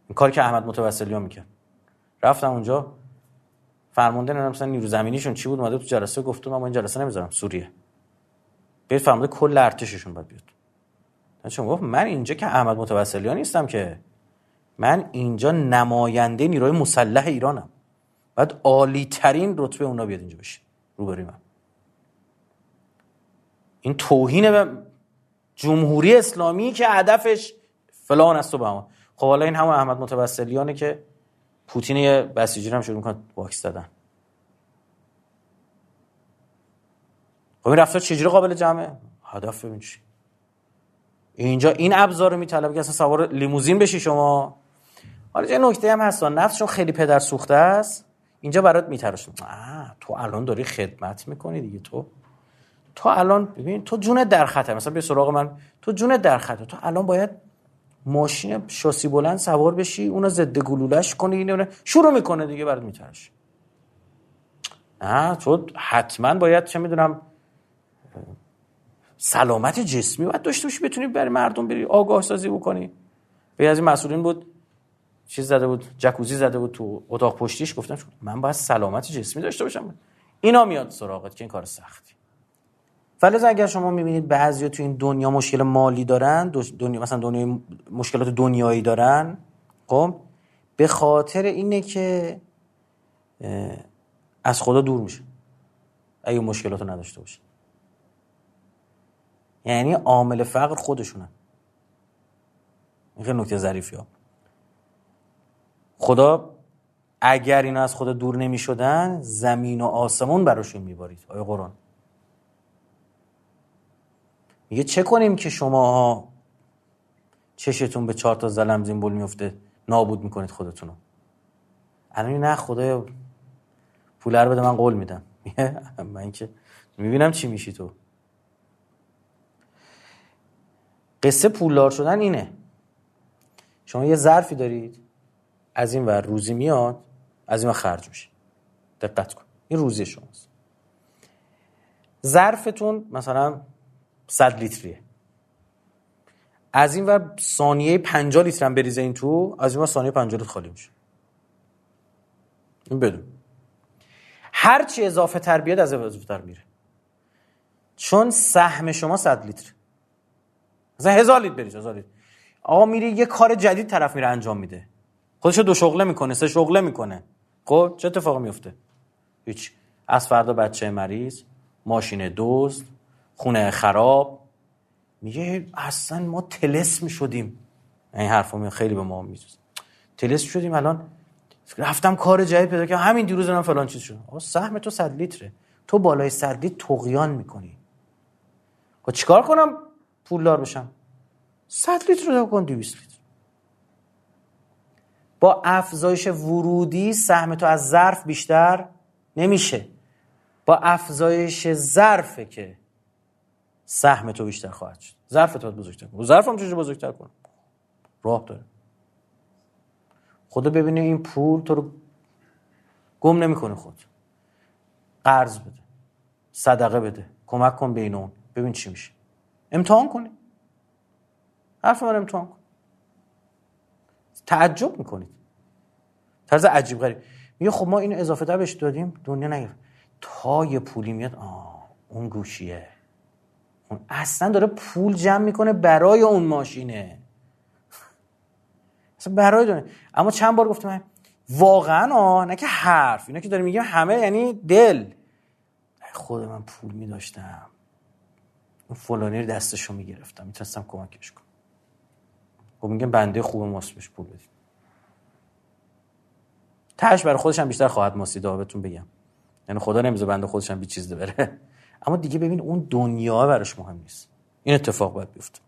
این کاری که احمد متوسلی می‌کرد. رفتم اونجا. فرمانده نه مثلا نیرو زمینیشون چی بود اومده تو جلسه گفتم من این جلسه نمی‌ذارم سوریه. بیت فرمانده کل ارتششون باید بیاد. چون گفت من اینجا که احمد متوسلی نیستم که. من اینجا نماینده نیروی مسلح ایرانم. بعد عالی ترین رتبه اونا بیاد اینجا بشه روبروی من. این توهین به جمهوری اسلامی که هدفش فلان است و به خب حالا این همون احمد متوسلیانه که پوتین یه بسیجی هم شروع می‌کنه واکس دادن. خب این رفتار چجوری قابل جمعه؟ هدف ببین چی. اینجا این ابزار رو میطلبه که اصلا سوار لیموزین بشی شما. حالا یه نکته هم هست نفسشون خیلی پدر سوخته است. اینجا برات میترشه تو الان داری خدمت می‌کنی دیگه تو. تو الان ببین تو جون در خطر مثلا به سراغ من تو جون در خطر تو الان باید ماشین شاسی بلند سوار بشی اونو ضد گلولش کنی اینو شروع می‌کنه دیگه برات میترشه نه تو حتما باید چه می‌دونم سلامت جسمی باید داشته باشی بتونی برای مردم بری آگاه سازی بکنی. به از این مسئولین بود چیز زده بود جکوزی زده بود تو اتاق پشتیش گفتم من باید سلامت جسمی داشته باشم. اینا میاد سراغت که این کار سختی. فلز اگر شما می‌بینید بعضی تو این دنیا مشکل مالی دارن دنیا مثلا دنیا مشکلات دنیایی دارن خب به خاطر اینه که از خدا دور میشه اگه مشکلات نداشته باشه یعنی عامل فقر خودشونن این خیلی نکته ظریفی ها خدا اگر اینا از خدا دور نمی شدن زمین و آسمون براشون میبارید آیا قرآن. میگه چه کنیم که شما چشتون به چهار تا زلم زیمبول میفته؟ نابود می‌کنید خودتونو. الان نه خدا پول رو بده من قول میدم. من که می‌بینم چی میشی تو. قصه پولدار شدن اینه. شما یه ظرفی دارید از این ور روزی میاد از این خرج میشه. دقت کن. این روزی شماست. ظرفتون مثلا 100 لیتریه. از این ور ثانیه 50 لیتر هم بریزه این تو از این ور ثانیه 50 لیتر خالی میشه. این بدون. هر چی اضافه تر بیاد از اضافه تر میره. چون سهم شما 100 لیتر. مثلا هزار لیتر بریز هزار لیتر. آقا میری یه کار جدید طرف میره انجام میده. خودشو دو شغله می‌کنه سه شغله می‌کنه. خب چه اتفاقی میفته هیچ. از فردا بچه مریض ماشین دوست خونه خراب. میگه اصلا ما تلس شدیم این حرفا خیلی به ما میزوز تلس شدیم الان. رفتم کار جدید پیدا کردم. همین دیروز من فلان چیز شد آقا سهم تو 100 لیتره. تو بالای 100 لیتر تقیان می‌کنی. خب چیکار کنم؟ پولدار بشم. 100 لیتر رو کن 200 لیتر. با افزایش ورودی سهم تو از ظرف بیشتر نمیشه. با افزایش ظرفه که سهم تو بیشتر خواهد شد. ظرف تو بزرگتر کن. ظرف هم چجوری بزرگتر کن؟ راه داره. خدا ببینه این پول تو رو گم نمی‌کنه خود. قرض بده. صدقه بده. کمک کن بین اون. ببین چی میشه. امتحان کنی. حرف من امتحان کن. تعجب می‌کنید. طرز عجیب غریب. میگه خب ما اینو اضافه تر بهش دادیم. دنیا نگرفت. تا یه پولی میاد. آه اون گوشیه. اصلا داره پول جمع می‌کنه برای اون ماشینه. اصلا برای دونه اما چند بار گفتم واقعا نه که حرف. اینا که داره میگیم همه یعنی دل. خود من پول میداشتم. اون فلانی رو دستشو می‌گرفتم. می‌تونستم کمکش کنم. خب میگم بنده خوب ماست بهش پول بدیم. تاش برای خودش هم بیشتر خواهد ماسید بهتون بگم. یعنی خدا نمی‌ذاره بنده خودش هم بی چیز بره. اما دیگه ببین اون دنیا براش مهم نیست. این اتفاق باید بیفته.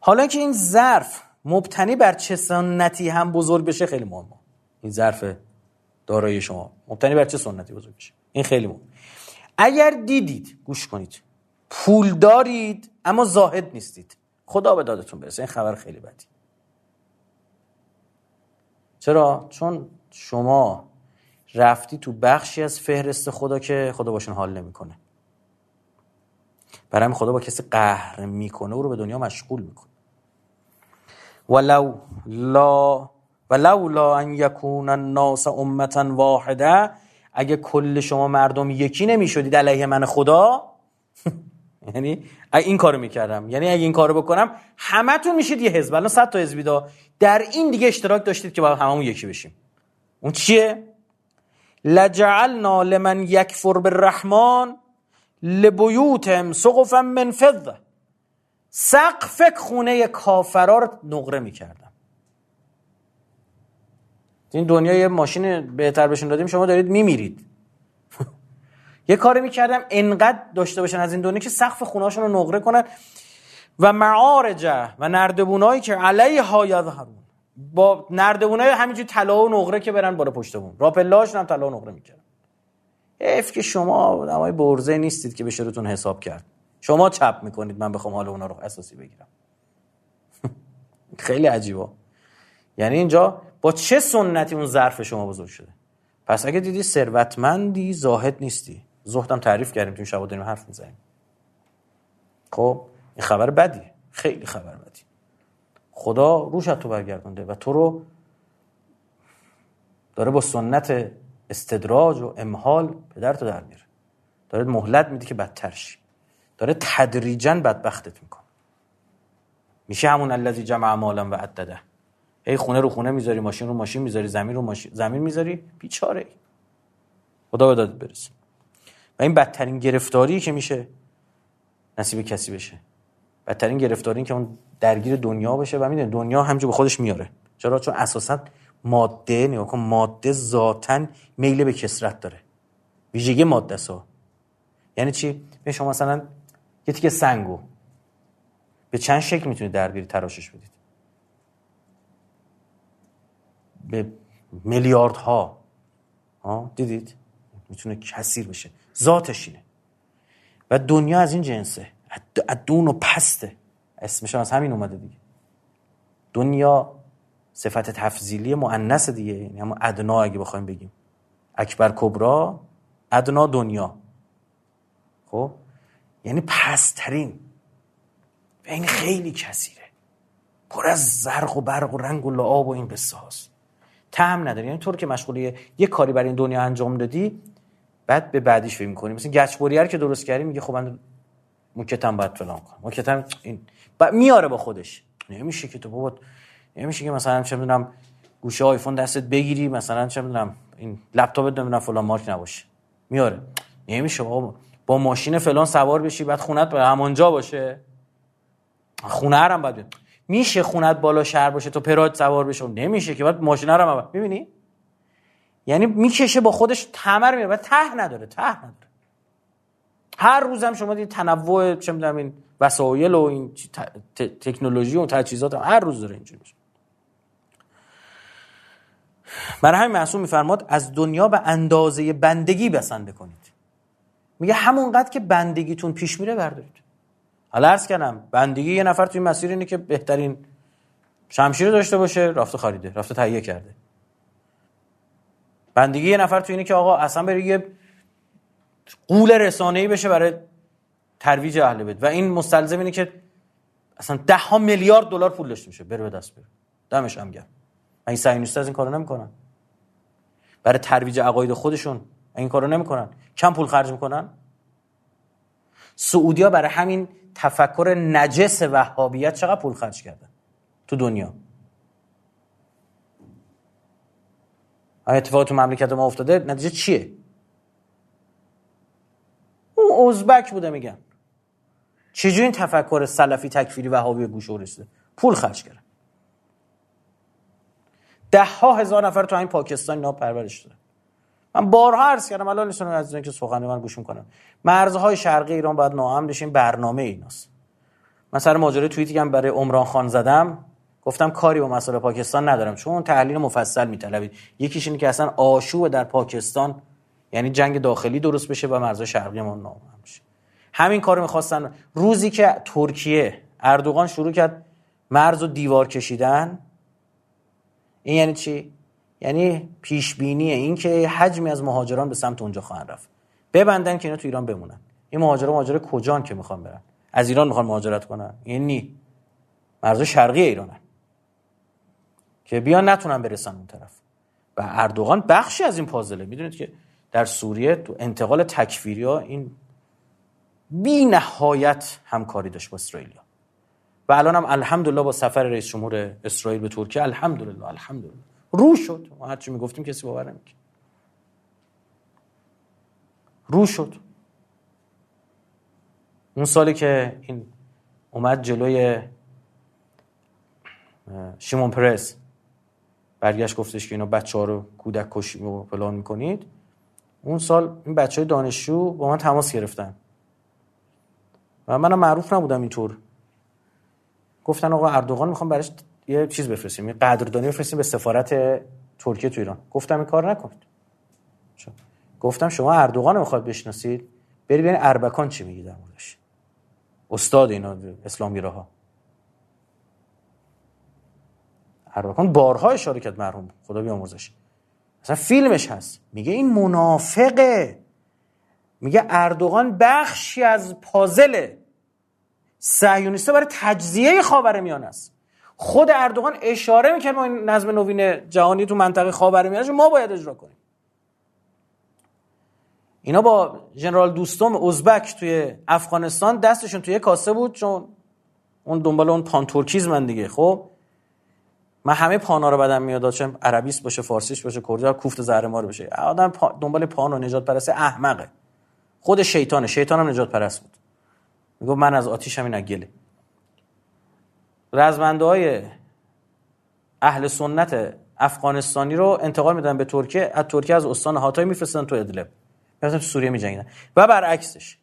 حالا که این ظرف مبتنی بر چه سنتی هم بزرگ بشه خیلی مهمه. این ظرف دارایی شما. مبتنی بر چه سنتی بزرگ بشه؟ این خیلی مهم اگر دیدید گوش کنید. پول دارید اما زاهد نیستید. خدا به دادتون برسه. این خبر خیلی بدی. چرا؟ چون شما رفتی تو بخشی از فهرست خدا که خدا باشون حال نمی‌کنه. برای خدا با کسی قهر می‌کنه او رو به دنیا مشغول می‌کنه. ولو لا ولو لا ان یکون الناس امتا واحده اگه کل شما مردم یکی نمی‌شدید علیه من خدا یعنی این کارو می‌کردم. یعنی اگه این کارو بکنم همتون میشید یه حزب. الان 100 تا حزبی در این دیگه اشتراک داشتید که با هممون یکی بشیم. اون چیه؟ لجعلنا لمن یکفر بالرحمن لبیوتهم سقفا من فضه سقف خونه کافرا رو نقره می‌کردم. این دنیا یه ماشین بهتر بهشون دادیم شما دارید میمیرید. یه کاری می‌کردم انقدر داشته باشن از این دنیا که سقف خونهاشون رو نقره کنن و معارجه و نردبونایی که علیه ها یظهرون. با نردبونای همینجوری طلا و نقره که برن بالا پشتمون راپلاش هم طلا و نقره می‌کردن. اف که شما آدمای برزه نیستید که بشه روتون حساب کرد. شما چپ می‌کنید من بخوام حال اونا رو اساسی بگیرم. خیلی عجیبه. یعنی اینجا با چه سنتی اون ظرف شما بزرگ شده؟ پس اگه دیدی ثروتمندی زاهد نیستی. زهدم تعریف کردیم تو شب داریم حرف می‌زنیم. خب این خبر بدیه. خیلی خبر خدا روش تو برگردونده و تو رو داره با سنت استدراج و امحال پدر تو در میره داره مهلت میده که بدتر شی. داره تدریجا بدبختت می‌کنه. میشه همون الذی جمع مالا و عدده. ای خونه رو خونه می‌ذاری ماشین رو ماشین می‌ذاری زمین رو ماشین زمین می‌ذاری. بیچاره ای. خدا به داد برسه. و این بدترین گرفتاری که میشه نصیب کسی بشه. بدترین گرفتاری که اون درگیر دنیا بشه و می‌دونی دنیا همجور به خودش میاره. چرا؟ چون اساسا ماده نگاه کن ماده ذاتا میل به کسرت داره. ویژگی ماده سا یعنی چی؟ به شما مثلا یه تیکه سنگو. به چند شکل می‌تونید درگیر تراشش بدید؟ به میلیاردها. ها دیدید؟ می‌تونه کثیر بشه. ذاتش اینه. و دنیا از این جنسه. دون و پسته. اسمش از همین اومده دیگه. دنیا صفت تفضیلی مؤنث دیگه. یعنی همون ادنا اگه بخوایم بگیم. اکبر کبرا ادنا دنیا خب؟ یعنی پسترین. و این خیلی کثیره. پر از زرق و برق و رنگ و لعاب و این قصه هاست. تهم نداری یعنی طور که مشغولی یه کاری برای این دنیا انجام دادی بعد به بعدیش فکر می‌کنی. مثلا گچبوریه که درست کردی میگه خب من موکتم باید فلان کنم. موکتم این میاره با خودش. نمیشه که تو بابا نمیشه که مثلا چه می‌دونم گوشه آیفون دستت بگیری مثلا چه می‌دونم این لپتاپت نمی‌دونم فلان مارک نباشه. میاره. نمیشه بابا. با ماشین فلان سوار بشی بعد خونت به همونجا باشه. خونه هم باید میشه خونت بالا شهر باشه تو پراد سوار بشه نمیشه که بعد ماشین هم می‌بینی؟ یعنی می‌کشه با خودش تمر میره و ته نداره ته نداره. هر روزم شما دید تنوع چه می‌دونم این وسایل و این تکنولوژی و تجهیزات هر روز داره اینجوری میشه. برای همین معصوم میفرماد از دنیا به اندازه بندگی بسنده کنید میگه همونقدر که بندگیتون پیش میره بردارید. حالا عرض کنم بندگی یه نفر توی مسیر اینه که بهترین شمشیر داشته باشه رفته خریده رفته تهیه کرده. بندگی یه نفر توی اینه که آقا اصلا بره یه قول رسانه‌ای بشه برای ترویج اهل بیت. و این مستلزم اینه که اصلا ده ها میلیارد دلار پول داشته باشه بره به دست بره. دمش هم گرم. این صهیونیست از این کارو نمی‌کنن. برای ترویج عقاید خودشون این کارو نمی‌کنن. کم پول خرج می‌کنن؟ سعودیا برای همین تفکر نجس وهابیت چقدر پول خرج کردن تو دنیا؟ اتفاق تو مملکت ما افتاده؟ نتیجه چیه؟ اون ازبک بوده میگن. چجوری این تفکر سلفی تکفیری وهابی گوش رسیده پول خرج کردن ده ها هزار نفر تو این پاکستان اینا پرورش داده من بارها عرض کردم الان نیستم از اینکه سخن من گوش می‌کنم مرزهای شرقی ایران باید ناامن بشه این برنامه ایناست. من سر ماجرای توییتی که برای عمران خان زدم گفتم کاری با مسئله پاکستان ندارم چون تحلیل مفصل میطلبید. یکیش اینه که اصلا آشوب در پاکستان یعنی جنگ داخلی درست بشه و مرزهای شرقی ما بشه. همین کارو می‌خواستن. روزی که ترکیه اردوغان شروع کرد مرز و دیوار کشیدن این یعنی چی؟ یعنی پیش بینی این که حجمی از مهاجران به سمت اونجا خواهند رفت. ببندن که اینا تو ایران بمونن. این مهاجران مهاجر کجان که می‌خوان برن؟ از ایران می‌خوان مهاجرت کنن؟ یعنی مرز شرقی ایرانن. که بیان نتونن برسن اون طرف. و اردوغان بخشی از این پازله می‌دونید که در سوریه تو انتقال تکفیری ها این بی نهایت همکاری داشت با اسرائیل و الان هم الحمدلله با سفر رئیس جمهور اسرائیل به ترکیه الحمدلله الحمدلله. رو شد. ما هرچی می‌گفتیم کسی باور نمی‌کرد. رو شد. اون سالی که این اومد جلوی شیمون پرس برگشت گفتش که اینا بچه ها رو کودک کشی و پلان می‌کنید. اون سال این بچه های دانشجو با من تماس گرفتن. و منم معروف نبودم اینطور گفتن آقا اردوغان می‌خوام براش یه چیز بفرستیم یه قدردانی بفرستیم به سفارت ترکیه تو ایران. گفتم این کار نکنید گفتم شما اردوغان می‌خواد بشناسید؟ بری ببین اربکان چی میگه در موردش. استاد اینا اسلامی ها اربکان بارها اشاره کرد مرحوم خدا بیامرزش مثلا فیلمش هست. میگه این منافقه. میگه اردوغان بخشی از پازل صهیونیستا برای تجزیه خاورمیانه است. خود اردوغان اشاره می‌کرد ما این نظم نوین جهانی تو منطقه خاورمیانه ما باید اجرا کنیم. اینا با ژنرال دوستم ازبک توی افغانستان دستشون توی کاسه بود چون اون دنبال اون پانتورکیزمن دیگه خب؟ من همه پانا رو بدم میاد چه عربیس باشه فارسیش باشه کردی کوفت زهر مار بشه آدم پا... دنبال و نجات پرست احمقه. خود شیطانه شیطان هم نجات پرست بود. میگه من از آتیش همین گله. رزمنده های اهل سنت افغانستانی رو انتقال میدن به ترکیه. از ترکیه از استان هاتای میفرستن تو ادلب. مثلا سوریه میجنگیدن. و برعکسش.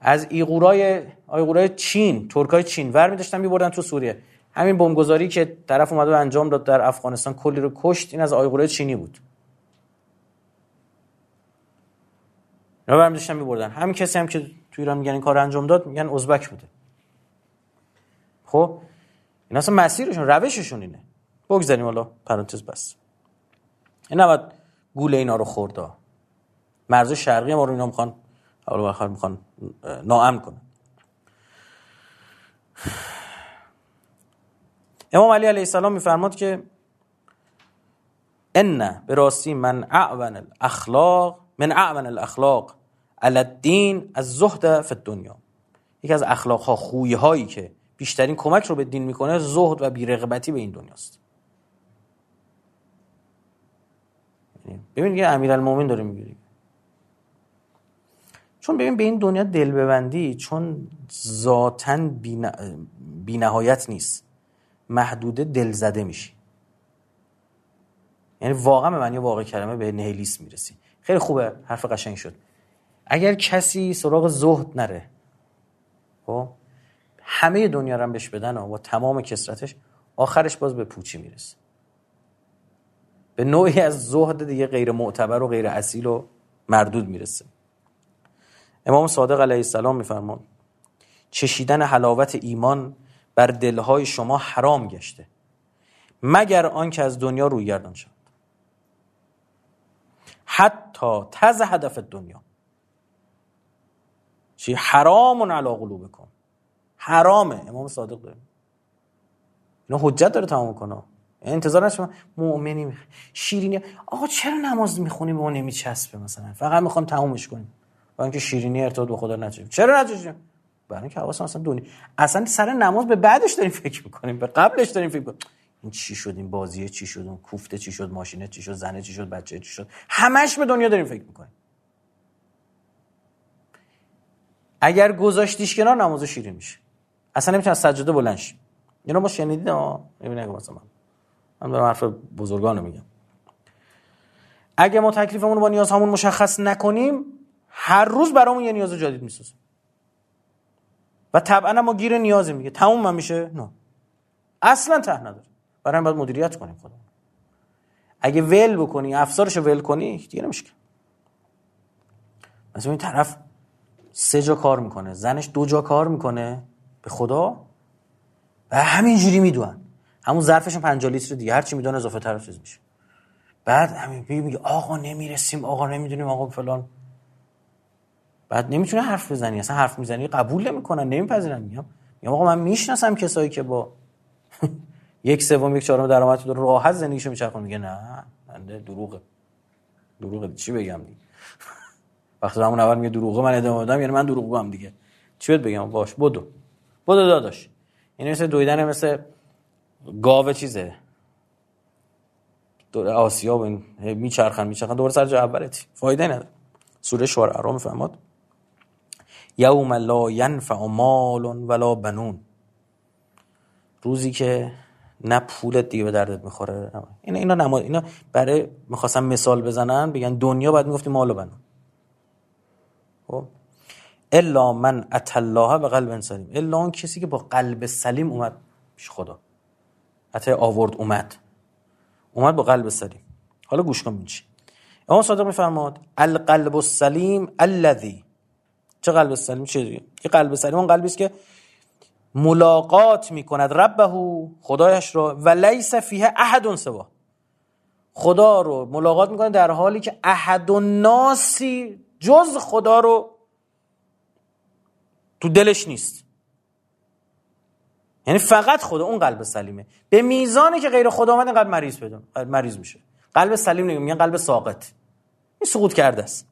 از ایغورای ایغورای چین ترکای چین ور میداشتن میبردن تو سوریه. همین بمبگذاری که طرف اومده انجام داد در افغانستان کلی رو کشت این از ایغورای چینی بود. اینا برمی داشتن میبردن. همین کسی هم که تو ایران میگن این کار انجام داد میگن ازبک بوده. خب؟ این اصلا مسیرشون روششون اینه. بگذاریم حالا پرانتز بس. این نباید گول اینا رو خورده مرز شرقی ما رو اینا می‌خوان آخر می‌خوان ناامن کنن. امام علی علیه السلام میفرماد که ان به راستی من اعون الاخلاق من اعون الاخلاق علی الدین از زهد فی یکی از اخلاق ها خوی هایی که بیشترین کمک رو به دین می‌کنه زهد و بیرغبتی به این دنیاست. ببین یه امیرالمومنین داره میگه. چون ببین به این دنیا دل ببندی چون ذاتا بی نهایت نیست. محدوده دل زده میشی. یعنی واقعا به معنی واقع کلمه به نهلیس می‌رسی. خیلی خوبه حرف قشنگ شد. اگر کسی سراغ زهد نره خب همه دنیا رو بهش بدن و با تمام کسرتش آخرش باز به پوچی می‌رسه. به نوعی از زهد دیگه غیر معتبر و غیر اصیل و مردود می‌رسه. امام صادق علیه السلام میفرمان چشیدن حلاوت ایمان بر دلهای شما حرام گشته. مگر آنکه از دنیا روی گردان شد حتی تز هدف دنیا. چی؟ حرام علی قلوبکم. حرامه. امام صادق داره. اینا حجت داره تمام کنه. انتظار نشه مؤمنی شیرینی آقا چرا نماز می‌خونی به اون نمیچسبه مثلا؟ فقط می‌خوام تمومش کنیم. با اینکه شیرینی ارتباط به خدا نچشیم چرا نچشیم برای اینکه حواسم اصلا دونی اصلا سر نماز به بعدش داریم فکر می‌کنیم به قبلش داریم فکر می‌کنیم. این چی شد؟ این بازیه چی شد؟ اون کوفته چی شد؟ ماشینه چی شد؟ زنه چی شد؟ بچه چی شد؟ همش به دنیا داریم فکر می‌کنیم. اگر گذاشتیش کنار نماز شیرین میشه. اصلا نمی‌تونی از سجاده بلند شی. اینا ما شنیدید ها ببین مثلا من. دارم حرف بزرگانو میگم. اگه ما تکلیفمون رو با نیاز همون مشخص نکنیم هر روز برامون یه نیاز جدید می‌سازه. و طبعا ما گیر نیازی میگه تموم من میشه؟ نه. اصلا ته نداره. برای باید مدیریت کنیم خودمون. اگه ول بکنی افسارش ول کنی دیگه نمیشه مثلا این طرف سه جا کار می‌کنه. زنش دو جا کار می‌کنه. به خدا. و همینجوری می‌دونن. همون ظرفشون 50 لیتر دیگه. هر چی میدون اضافه تر چیز میشه. بعد همین میگه آقا نمی‌رسیم آقا نمی‌دونیم آقا فلان. بعد نمی‌تونه حرف بزنی اصلا حرف می‌زنی قبول نمی‌کنن نمیپذیرن. میگم میگم آقا من می‌شناسم کسایی که با یک سوم یک چهارم درآمد داره راحت زندگیشو میچرخونه میگه نه من دروغه. دروغه چی بگم دیگه وقتی همون اول میگه دروغه من ادامه بدم یعنی من دروغ دیگه. چی بگم؟ باش بدو. بدو داداش. این مثل دویدن مثل گاوه چیزه. دور آسیا و میچرخن میچرخن. دور سر جا اولیتی. فایده نداره. سوره شعراء می‌فهمد یوم لا ینفع مال ولا بنون. روزی که نه پولت دیگه به دردت می‌خوره. اینا اینا نما اینا برای می‌خواستم مثال بزنن بگن دنیا باید می‌گفتی مال و بنون. خب؟ الا من اتالله به قلب سلیم. الا اون کسی که با قلب سلیم اومد پیش خدا. حتی آورد اومد. اومد با قلب سلیم. حالا گوش کن چی. امام صادق میفرماد القلب السلیم الذی چه قلب سلیم؟ چه دیگه؟ یه قلب سلیم اون قلبی است که ملاقات می‌کند ربه خدایش رو و لیس فیه احد سوا. خدا رو ملاقات می‌کنه در حالی که احد ناسی جز خدا رو تو دلش نیست. یعنی فقط خدا اون قلب سلیمه. به میزانی که غیر خدا آمد قلب مریض پیدا مریض میشه. قلب سلیم نمیگن قلب ساقط. این سقوط کرده است.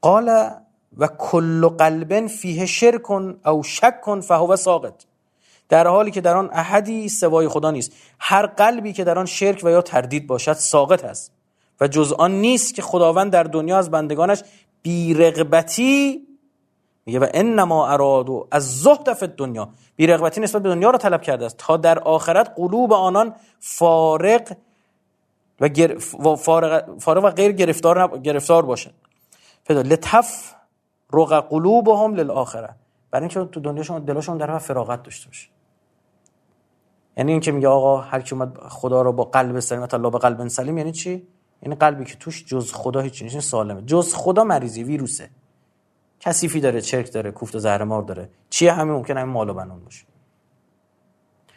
قال و کل قلب فیه شرک او شک فهو ساقط. در حالی که در آن احدی سوای خدا نیست. هر قلبی که در آن شرک و یا تردید باشد ساقط است. و جز آن نیست که خداوند در دنیا از بندگانش بیرغبتی میگه و انما ارادو از زهد فی دنیا بیرغبتی نسبت به دنیا را طلب کرده است. تا در آخرت قلوب آنان فارغ و, فارغ, فارغ و غیر گرفتار, گرفتار باشد لطف رق قلوبهم للآخره برای اینکه تو دنیاشون دلاشون در فراغت داشته باشه. یعنی اینکه میگه آقا هر کی اومد خدا رو با قلب سلیم الله به قلب سلیم یعنی چی؟ یعنی قلبی که توش جز خدا هیچ نیست سالمه. جز خدا مریضی ویروسه. کثیفی داره چرک داره کوفت و زهرمار داره. چیه همین؟ ممکنه همین مال و بنون باشه.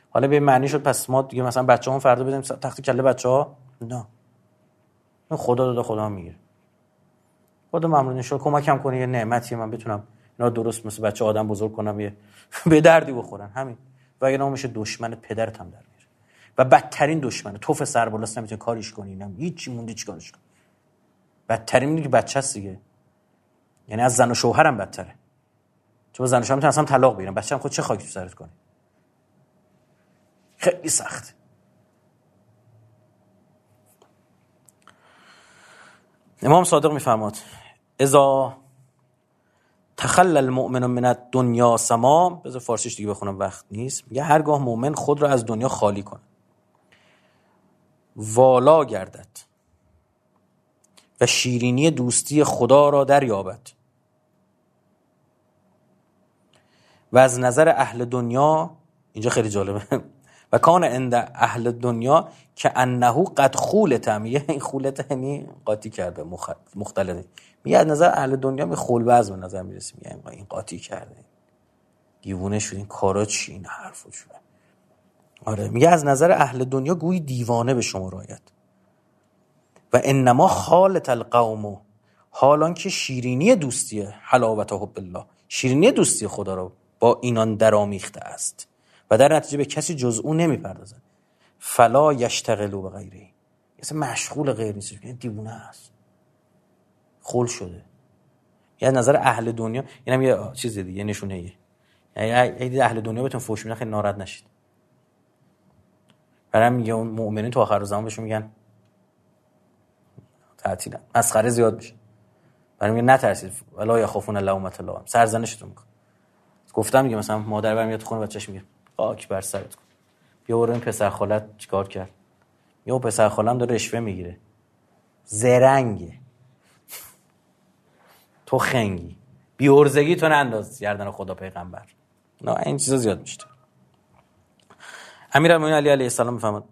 حالا به معنی شد پس ما دیگه مثلا بچه‌مون فردا بدیم تخت کله بچه‌ها؟ نه. خدا داده خدا می‌گیره. خدا ممنون شو کمکم کنه یه نعمتی من بتونم اینا درست مثل بچه آدم بزرگ کنم یه به دردی بخورن. همین. و اگه میشه دشمن پدرت هم در میاره. و بدترین دشمن توف سر بالاست نمی‌تونه کاریش کنی. نم هیچی موندی چیکارش کنی؟ بدترین اینه که بچه هست دیگه. یعنی از زن و شوهرم بدتره. چون زن و شوهر می‌تونن اصلا طلاق بگیرن. بچه هم خود چه خاکی تو سرت کنه خیلی سخت. امام صادق میفرماد اذا تخل المؤمن من الدنیا سما بذار فارسیش دیگه بخونم وقت نیست. میگه هرگاه مؤمن خود را از دنیا خالی کنه والا گردد و شیرینی دوستی خدا را دریابد. و از نظر اهل دنیا اینجا خیلی جالبه. و کان عند اهل دنیا که انه قد خولت میگه این خولت یعنی قاطی کرده مختلطه. میگه از نظر اهل دنیا خول باز به نظر می‌رسه میگه این قاطی کرده. دیوونه شد. این کارا چی؟ این حرفو شده آره. میگه از نظر اهل دنیا گویی دیوانه به شما رایت و انما خالت القوم. حالان که شیرینی دوستی حلاوت حب الله. شیرینی دوستی خدا رو با اینان درامیخته است. و در نتیجه به کسی جز او نمی‌پردازن فلا یشتغلو به غیره اصلا مشغول غیر نیست یعنی دیوونه است. خل شده. یه نظر اهل دنیا اینم یه چیز دیگه نشونه ایه یعنی اهل دنیا بهتون فوش میدن خیلی ناراحت نشید. برام میگه اون مؤمنین تو آخر زمان بهشون میگن تعطیل مسخره زیاد میشه. برام میگه نترسید. ولا یخافون لومت الله سرزنشتون می‌کنه. گفتم میگه مثلا مادر برمیاد تو خونه بچه‌ش میگه خاک بر سرت کن بیا برو این پسر خالت چیکار کرد؟ یا پسر خالم داره رشوه می‌گیره. زرنگه. تو خنگی. بی ارزگی تو ننداز گردن خدا پیغمبر. نه این چیزا زیاد میشه امیر المؤمنین علی علیه السلام می‌فهمد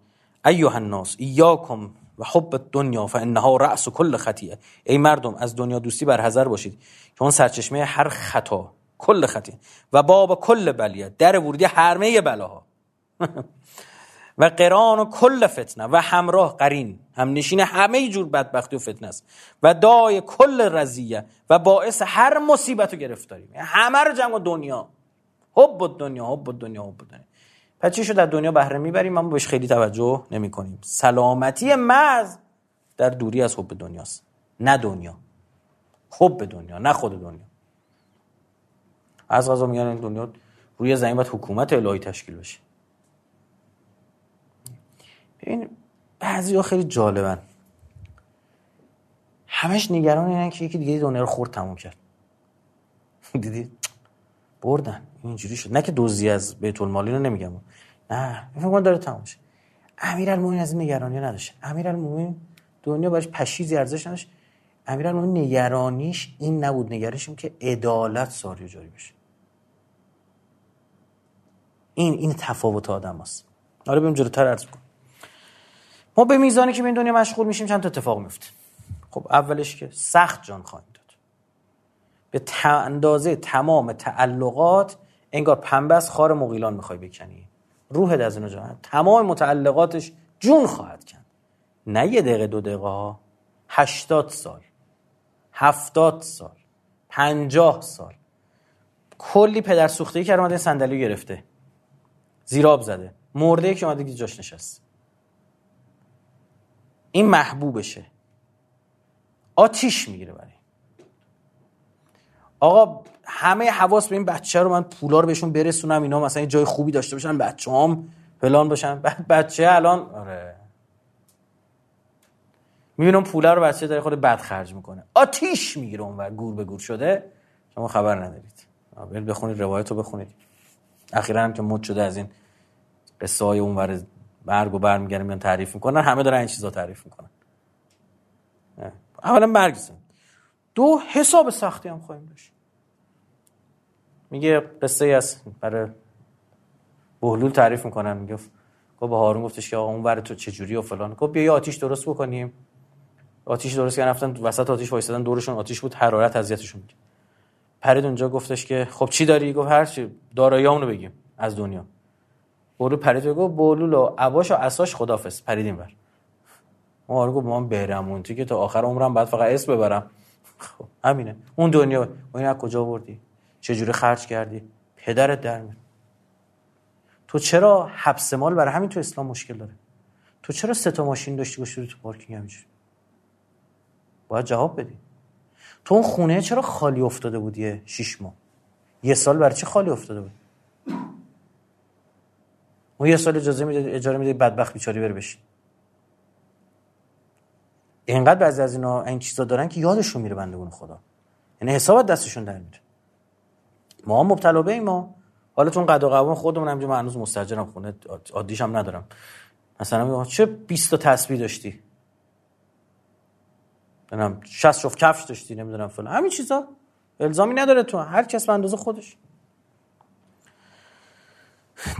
ایها الناس ایاکم و حب الدنیا فانها رأس کل خطیه. ای مردم از دنیا دوستی بر حذر باشید که اون سرچشمه هر خطا کل خطیه و باب کل بلیه در ورودی حرمه بلاها. و قران و کل فتنه و همراه قرین. هم نشین همه جور بدبختی و فتنه است. و دای کل رزیه و باعث هر مصیبت و گرفتاری همه رو جمع دنیا. حب دنیا حب دنیا حب دنیا پس چی در دنیا بهره می‌بریم. اما بهش خیلی توجه نمی کنیم سلامتی مرز در دوری از حب دنیاست. نه دنیا. حب دنیا نه خود دنیا. از غذا میگن این دنیا روی زمین باید حکومت الهی تشکیل بشه. ببین بعضی ها خیلی جالبن. همش نگران اینن که یکی دیگه دنیا رو خورد تموم کرد. دیدی؟ بردن. اینجوری شد. نه که دوزی از بیت المالی رو نمیگم. نه. فکر داره تموم شد امیرالمومنین از این نگرانی نداشت امیرالمومنین دنیا باش پشیزی ارزش نداشت. امیرالمومنین نگرانیش این نبود. نگرانیش که عدالت ساری جاری بشه. این این تفاوت آدم هست حالا بریم جلوتر عرض کن ما به میزانی که به این دنیا مشغول میشیم چند تا اتفاق میفته. خب اولش که سخت جان خواهیم داد. به اندازه تمام تعلقات انگار پنبه از خار مغیلان می‌خوای بکنی. روح از اینو جان تمام متعلقاتش جون خواهد کند نه یه دقیقه دو دقیقه ها. هشتاد سال. هفتاد سال. پنجاه سال. کلی پدر سوخته که اومده گرفته. زیراب زده. مرده که اومده جاش نشست این محبوبشه. آتیش می‌گیره برای آقا همه حواس به این بچه رو من پولا رو بهشون برسونم اینا مثلا جای خوبی داشته باشن بچه هم فلان باشن. بعد بچه الان آره. می‌بینم پولا رو بچه داره خود بد خرج می‌کنه. آتیش می‌گیره اونور گور به گور شده. شما خبر ندارید. برید بخونید روایت رو بخونید. اخیرا هم که مد شده از این قصه های اونور برگ و برمیگردن میان تعریف می‌کنن همه دارن این چیزا تعریف می‌کنن. اولا مرگ دو حساب سختی هم خواهیم داشت. میگه قصه ای است برای بهلول تعریف می‌کنن. میگه گفت به هارون گفتش که آقا اون برای تو چجوری و فلان. گفت بیا یه آتیش درست بکنیم. آتیش درست کردن رفتن وسط آتیش وایسادن دورشون آتیش بود حرارت اذیتشون میگه پرید اونجا گفتش که خب چی داری؟ گفت هر چی داراییامونو بگیم از دنیا. برو پرید گفت بولول و عباش و اساش خدافظ. پریدیم بر ما گفت ما برمون که تا آخر عمرم بعد فقط اسم ببرم. خب همینه. اون دنیا و این از کجا بردی؟ چجوری خرج کردی؟ پدرت در میاد. تو چرا حبس مال برای همین تو اسلام مشکل داره؟ تو چرا سه تا ماشین داشتی گوشتی تو پارکینگ همینجوری باید جواب بدی. تو اون خونه چرا خالی افتاده بودی شیش ماه؟ یه سال برای چی خالی افتاده بود اون یه سال اجازه میده اجاره میده بدبخت بیچاری بره بشین. اینقدر بعضی از اینا این چیزا دارن که یادشون میره بندگون خدا. یعنی حسابت دستشون در میره. ما مبتلا به ما. حالا چون قد و قوام خودمون همینجا من هنوز مستاجرم خونه عادیش هم ندارم. مثلا چه 20 تا تسبیح داشتی؟ نمی‌دونم 60 شف کفش داشتی نمی‌دونم فلان. همین چیزا. الزامی نداره تو. هر کس به اندازه خودش.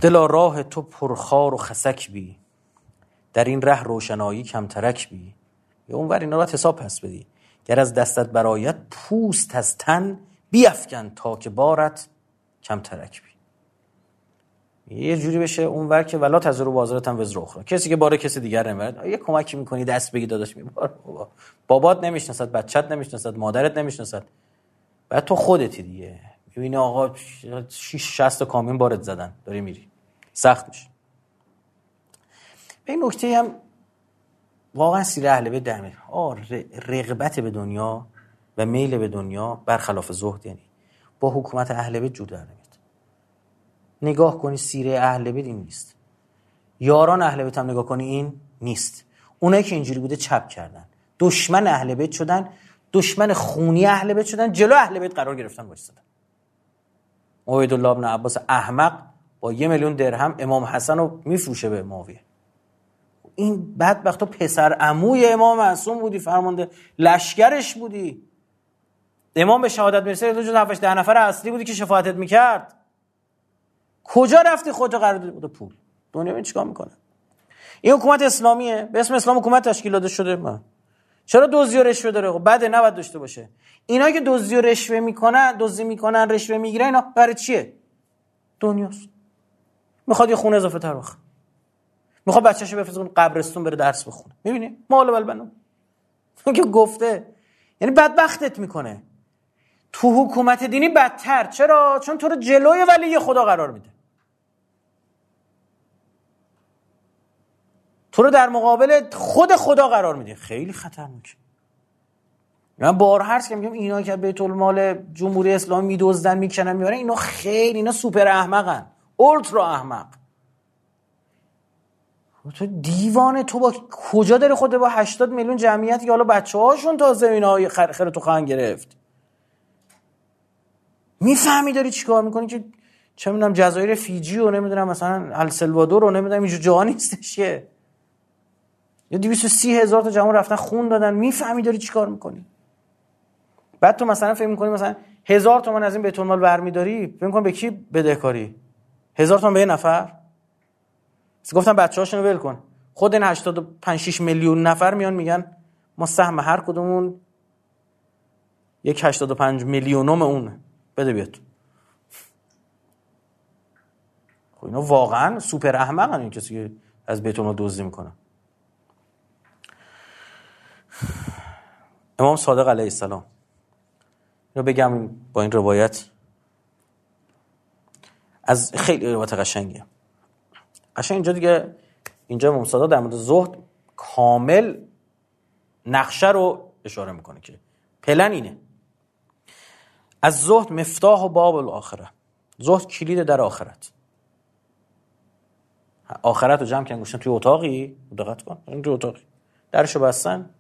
دلا راه تو پرخار و خسک بی. در این ره روشنایی کمترک بی. یا اونور اینا رو حساب پس بدی. گر از دستت برایت پوست از تن بیافکن تا که بارت کمترک بی. یه جوری بشه اونور که ولا تزرو بازارت هم وزر اخرى کسی که بار کسی دیگر نمی‌برد یه کمکی می‌کنی دست بگی داداش میبار بابا بابات نمی‌شناسد بچت نمی‌شناسد مادرت نمی‌شناسد. بعد تو خودتی دیگه. می‌بینی آقا 6 60 کامیون بارت زدن. داری میری. سخت میشه. به این نکته هم واقعا سیر اهل بیت در رغبت به دنیا و میل به دنیا برخلاف زهد یعنی. با حکومت اهل بیت جور در نمیاد. نگاه کنی سیره اهل بیت این نیست. یاران اهل بیت هم نگاه کنی این نیست. اونایی که اینجوری بوده چپ کردن. دشمن اهل بیت شدن دشمن خونی اهل بیت شدن جلو اهل بیت قرار گرفتن وایسادن الله ابن عباس احمق با یه میلیون درهم امام حسن رو میفروشه به معاویه. این بدبخت پسر عموی امام معصوم بودی فرمانده لشکرش بودی. امام به شهادت می‌رسه دو جز ده نفر اصلی بودی که شفاعتت می‌کرد. کجا رفتی خودت قرار دادی؟ بود پول. دنیا این چیکار می‌کنه؟ این حکومت اسلامیه. به اسم اسلام حکومت تشکیل داده شده. ما چرا دزدی و رشوه داره؟ خب بده نباید داشته باشه. اینا که دزدی و رشوه می‌کنن دزدی می‌کنن رشوه می‌گیرن اینا برای چیه؟ دنیاست. می‌خواد یه خونه اضافه تر بخره. می‌خواد بچه‌شو بفرسته قبرستون بره درس بخونه. می‌بینی؟ مال بلبنو که گفته. یعنی بدبختت می‌کنه. تو حکومت دینی بدتر. چرا؟ چون تو رو جلوی ولی خدا قرار میده. تو رو در مقابل خود خدا قرار میده خیلی خطرناکه من بار هرس که میگم اینا که بیت المال جمهوری اسلامی میدزدن می‌کنن میارن اینا خیلی اینا سوپر احمقن. اولترا احمق. تو دیوانه تو با کجا داره خود با 80 میلیون جمعیت که حالا بچه هاشون تا زمین های خر, تو خواهن گرفت؟ می‌فهمی داری چیکار می‌کنی که چه می‌دونم جزایر فیجی و نمی‌دونم مثلا السلوادور رو نمی‌دونم اینجا جا نیستش که. یا 230 هزار تا جوان رفتن خون دادن می‌فهمی داری چیکار می‌کنی؟ بعد تو مثلا فکر می‌کنی مثلا هزار تومن از این بیت المال برمیداری فکر می‌کنی به کی بدهکاری؟ هزار تومن به یه نفر؟ گفتم بچه‌هاشونو ول کن. خود این 85 6 میلیون نفر میان میگن ما سهم هر کدومون یک 85 میلیونم اون. بده بیاد خب اینا واقعا سوپر احمقن این کسی که از بیت المال دزدی می‌کنن امام صادق علیه السلام. اینو بگم با این روایت از خیلی روایت قشنگه قشنگ اینجا دیگه اینجا امام صادق در مورد زهد کامل نقشه رو اشاره می‌کنه که پلن اینه. از زهد مفتاح و باب الاخره. زهد کلید در آخرت. آخرت رو جمع کن گوشتن توی اتاقی؟ دقت کن توی اتاقی. درشو بستن.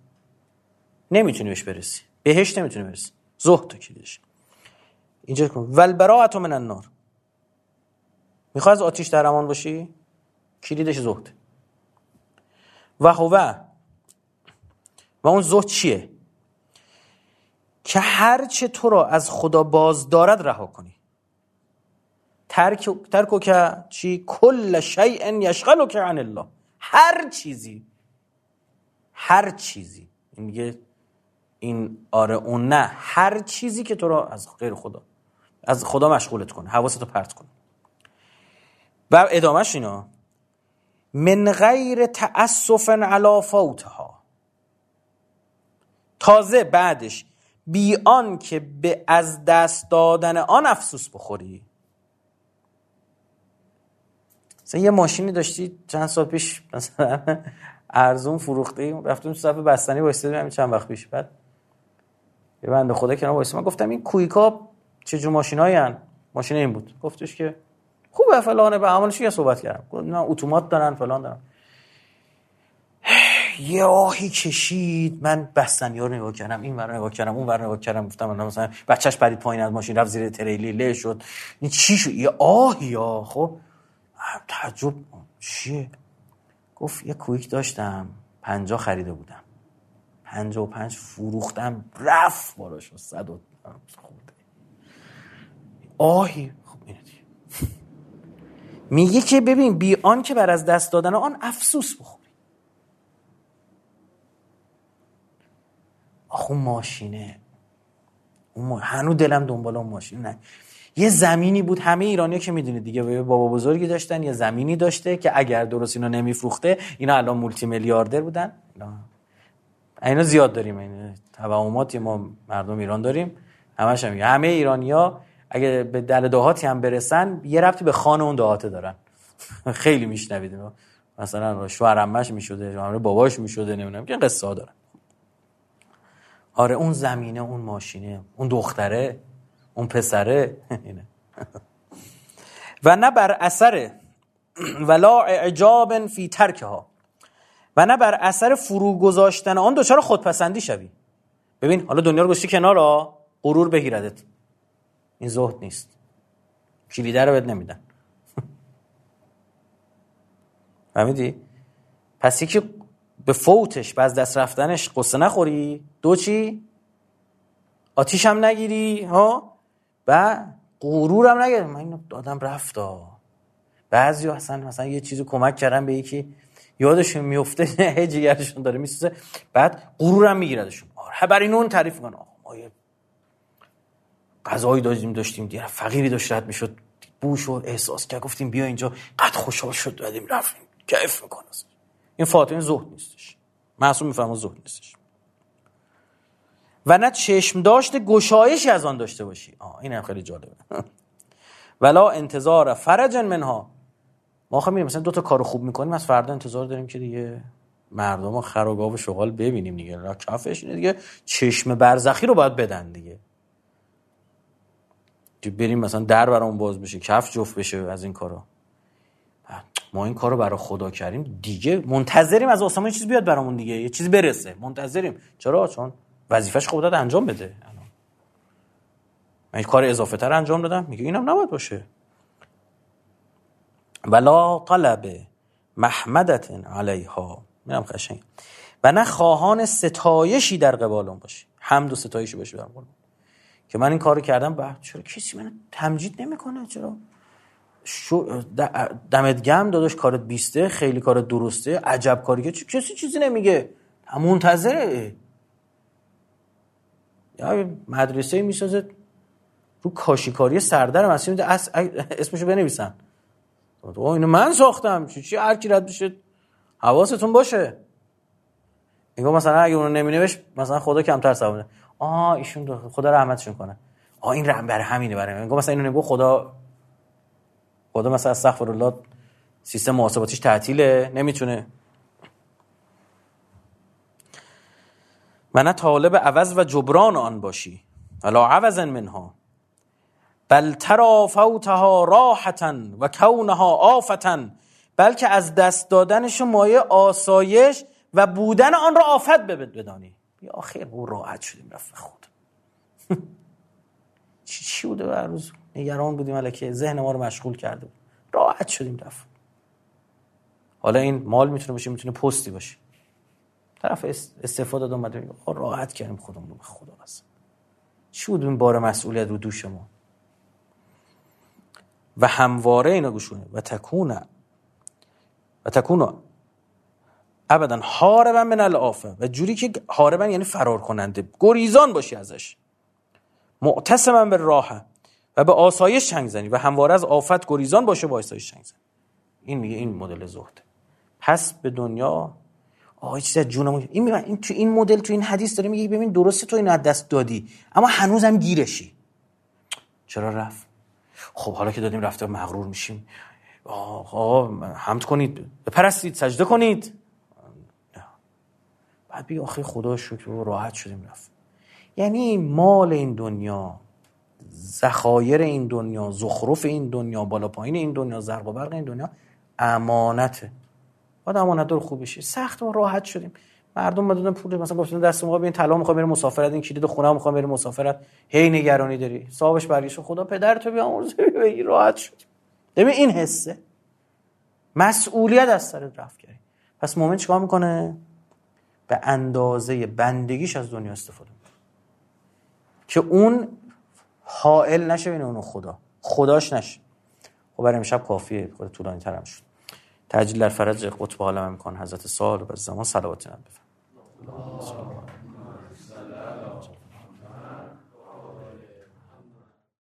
نمی‌تونی بهش برسی. بهش نمی‌تونی برسی. زهد تو کلیدش. اینجا کن. ول من النار. می‌خوای از آتیش در امان باشی؟ کلیدش زهد و هو. و اون زهد چیه؟ که هرچه تو را از خدا باز دارد رها کنی. ترک ترکو که چی؟ کل شیء یشغلک عن الله. هر چیزی. هر چیزی. این میگه این آره اون نه هر چیزی که تو را از غیر خدا از خدا مشغولت کنه حواستو پرت کنه. و ادامهش اینا من غیر تأسف علی فوتها. تازه بعدش بی آن که به از دست دادن آن افسوس بخوری. مثلا یه ماشینی داشتی چند سال پیش مثلا ارزون فروخته رفتیم تو صف بستنی وایسادیم همین چند وقت پیش. بعد یه بنده خدا کنار وایساد من گفتم این کوییکا چه جو ماشینایی هن؟ ماشین این بود. گفتش که خوبه فلانه به عملش یه صحبت کردم. نه اتومات دارن فلان دارن. یه آهی کشید. من بستنی رو نگاه کردم این ور نگاه کردم اون ور نگاه کردم. گفتم مثلا بچه‌ش پرید پایین از ماشین رفت زیر تریلی له شد. این چی شد؟ یه آهی یا خب. تعجب. چیه؟ گفت یه کویک داشتم پنجا خریده بودم. پنجا و پنج فروختم رفت بالا شد صد و آهی خب میگه که ببین بی آن که بر از دست دادن آن افسوس بخوری. اون ماشینه. اون هنو دلم دنبال اون ماشین نه. یه زمینی بود همه ایرانی که می‌دونید دیگه بابا بزرگی داشتن یه زمینی داشته که اگر درست اینا نمیفروخته اینا الان مولتی میلیاردر بودن. اینا زیاد داریم. این توهماتی ما مردم ایران داریم. همش هم همه ایرانیا اگه به دل دهاتی هم برسن یه ربطی به خانه اون دهاته دارن. خیلی میشنوید. مثلا شوهر عمش می‌شده باباش می‌شده نمی‌دونم که قصه ها دارن. آره اون زمینه اون ماشینه اون دختره اون پسره. اینه. و نه بر اثر. ولا اعجاب فی ترکها. و نه بر اثر فرو گذاشتن آن دچار خودپسندی شوی. ببین حالا دنیا رو گذاشتی کنار غرور بگیردت. این زهد نیست. کلیده رو بهت نمیدن. فهمیدی؟ پس یکی به فوتش به از دست رفتنش قصه نخوری. دو چی؟ آتیش هم نگیری ها؟ و غرورم نگیری. من اینو دادم رفتا بعضی اصلا مثلا یه چیزی کمک کردن به یکی یادشون میفته جیگرشون داره میسوزه. بعد غرورم میگیردشون. آره برای اون تعریف کن ما یه غذایی داشتیم داشتیم دیگه فقیری داشت رد می‌شد بوش و احساس کرد. گفتیم بیا اینجا. قد خوشحال شد دادیم رفتیم. کیف می‌کنه. این فاطمه زهد نیستش. معصوم می‌فهمه زهد نیستش. و نه چشم داشته گشایشی از آن داشته باشی. آه این هم خیلی جالبه. ولا انتظار فرج منها. ما خب مثلا دو تا کارو خوب می‌کنیم از فردا انتظار داریم که دیگه مردم ها خر شغال ببینیم دیگه. را کفش دیگه چشم برزخی رو باید بدن دیگه. که بریم مثلا در برامون باز بشه کف جفت بشه از این کارا. ما این کارو برای خدا کردیم دیگه. منتظریم از آسمان چیز بیاد برامون دیگه یه چیزی برسه. منتظریم. چرا؟ چون وظیفش خودت انجام بده. من کار اضافه تر انجام دادم. میگه اینم نباید باشه. ولا طلب محمدت علیها. میرم قشنگ. و نه خواهان ستایشی در قبال اون باشی. حمد و ستایشی باشی در قبال. که من این کارو کردم بعد چرا کسی من تمجید نمی‌کنه؟ چرا؟ شو دمت گم داداش کارت بیسته خیلی کارت درسته عجب کاری که کسی چیزی نمیگه. منتظره. یا مدرسه می‌سازه رو کاشیکاری سردر مسیح اسمشو بنویسن. او اینو من ساختم. چی چی هر کی رد بشه حواستون باشه. میگم مثلا اگه اونو نمینوش مثلا خدا کمتر ثواب آه ایشون خدا رحمتشون کنه. آ این رحم برای همینه برای میگم مثلا اینو نگو خدا خدا مثلا استغفر الله سیستم محاسباتیش تعطیله نمی‌تونه. و نه طالب عوض و جبران آن باشی. ولا عوضا منها. بل ترا فوتها راحتا و کونها آفتا بلکه از دست دادنش مایه آسایش و بودن آن را آفت بدانی. یا آخر او راحت شدیم رفت خود. چی چی بوده به روز؟ نگران بودیم ملکه ذهن ما رو مشغول کرده بود. راحت شدیم رفت. حالا این مال می‌تونه باشه می‌تونه پستی باشه. طرف استفاده داد اومده راحت کردیم خودمون رو به خدا بس چی بود این بار مسئولیت رو دوش ما؟ و همواره اینا گوشونه و تکونه و تکونه ابدا حاربا من الافه. و جوری که حاربا یعنی فرار کننده گریزان باشی ازش. معتصما به راه و به آسایش چنگ زنی. و همواره از آفت گریزان باشه با آسایش چنگ زنی. این میگه این مدل زهده پس به دنیا آقا چیز از جونم این این تو این مدل تو این حدیث داره میگه ببین درسته تو این دست دادی. اما هنوزم گیرشی. چرا رفت؟ خب حالا که دادیم رفته مغرور میشیم. آقا حمد کنید. بپرستید سجده کنید. نه. بعد بگی آخه خدا شکر راحت شدیم رفت. یعنی مال این دنیا زخایر این دنیا زخرف این دنیا بالا پایین این دنیا زرق و برق این دنیا امانته. باید امانت دار خوب بشه. سخت و راحت شدیم. مردم مدادن پول مثلا گفتن دست ما این طلا می‌خوام بره مسافرت این کلید خونه می‌خوام بره مسافرت. هی نگرانی داری. صاحبش برگشت خدا پدر تو بیامرزه بگی راحت شد ببین این حسه. مسئولیت از سرت رفت کردی پس مؤمن چیکار می‌کنه؟ به اندازه بندگیش از دنیا استفاده می‌کنه. که اون حائل نشه بین اون خدا. خداش نشه. خب برای امشب کافیه. خود طولانی ترم شد. تجلیل در فرج قطب عالم امکان. حضرت سال و زمان صلوات نبی Oh.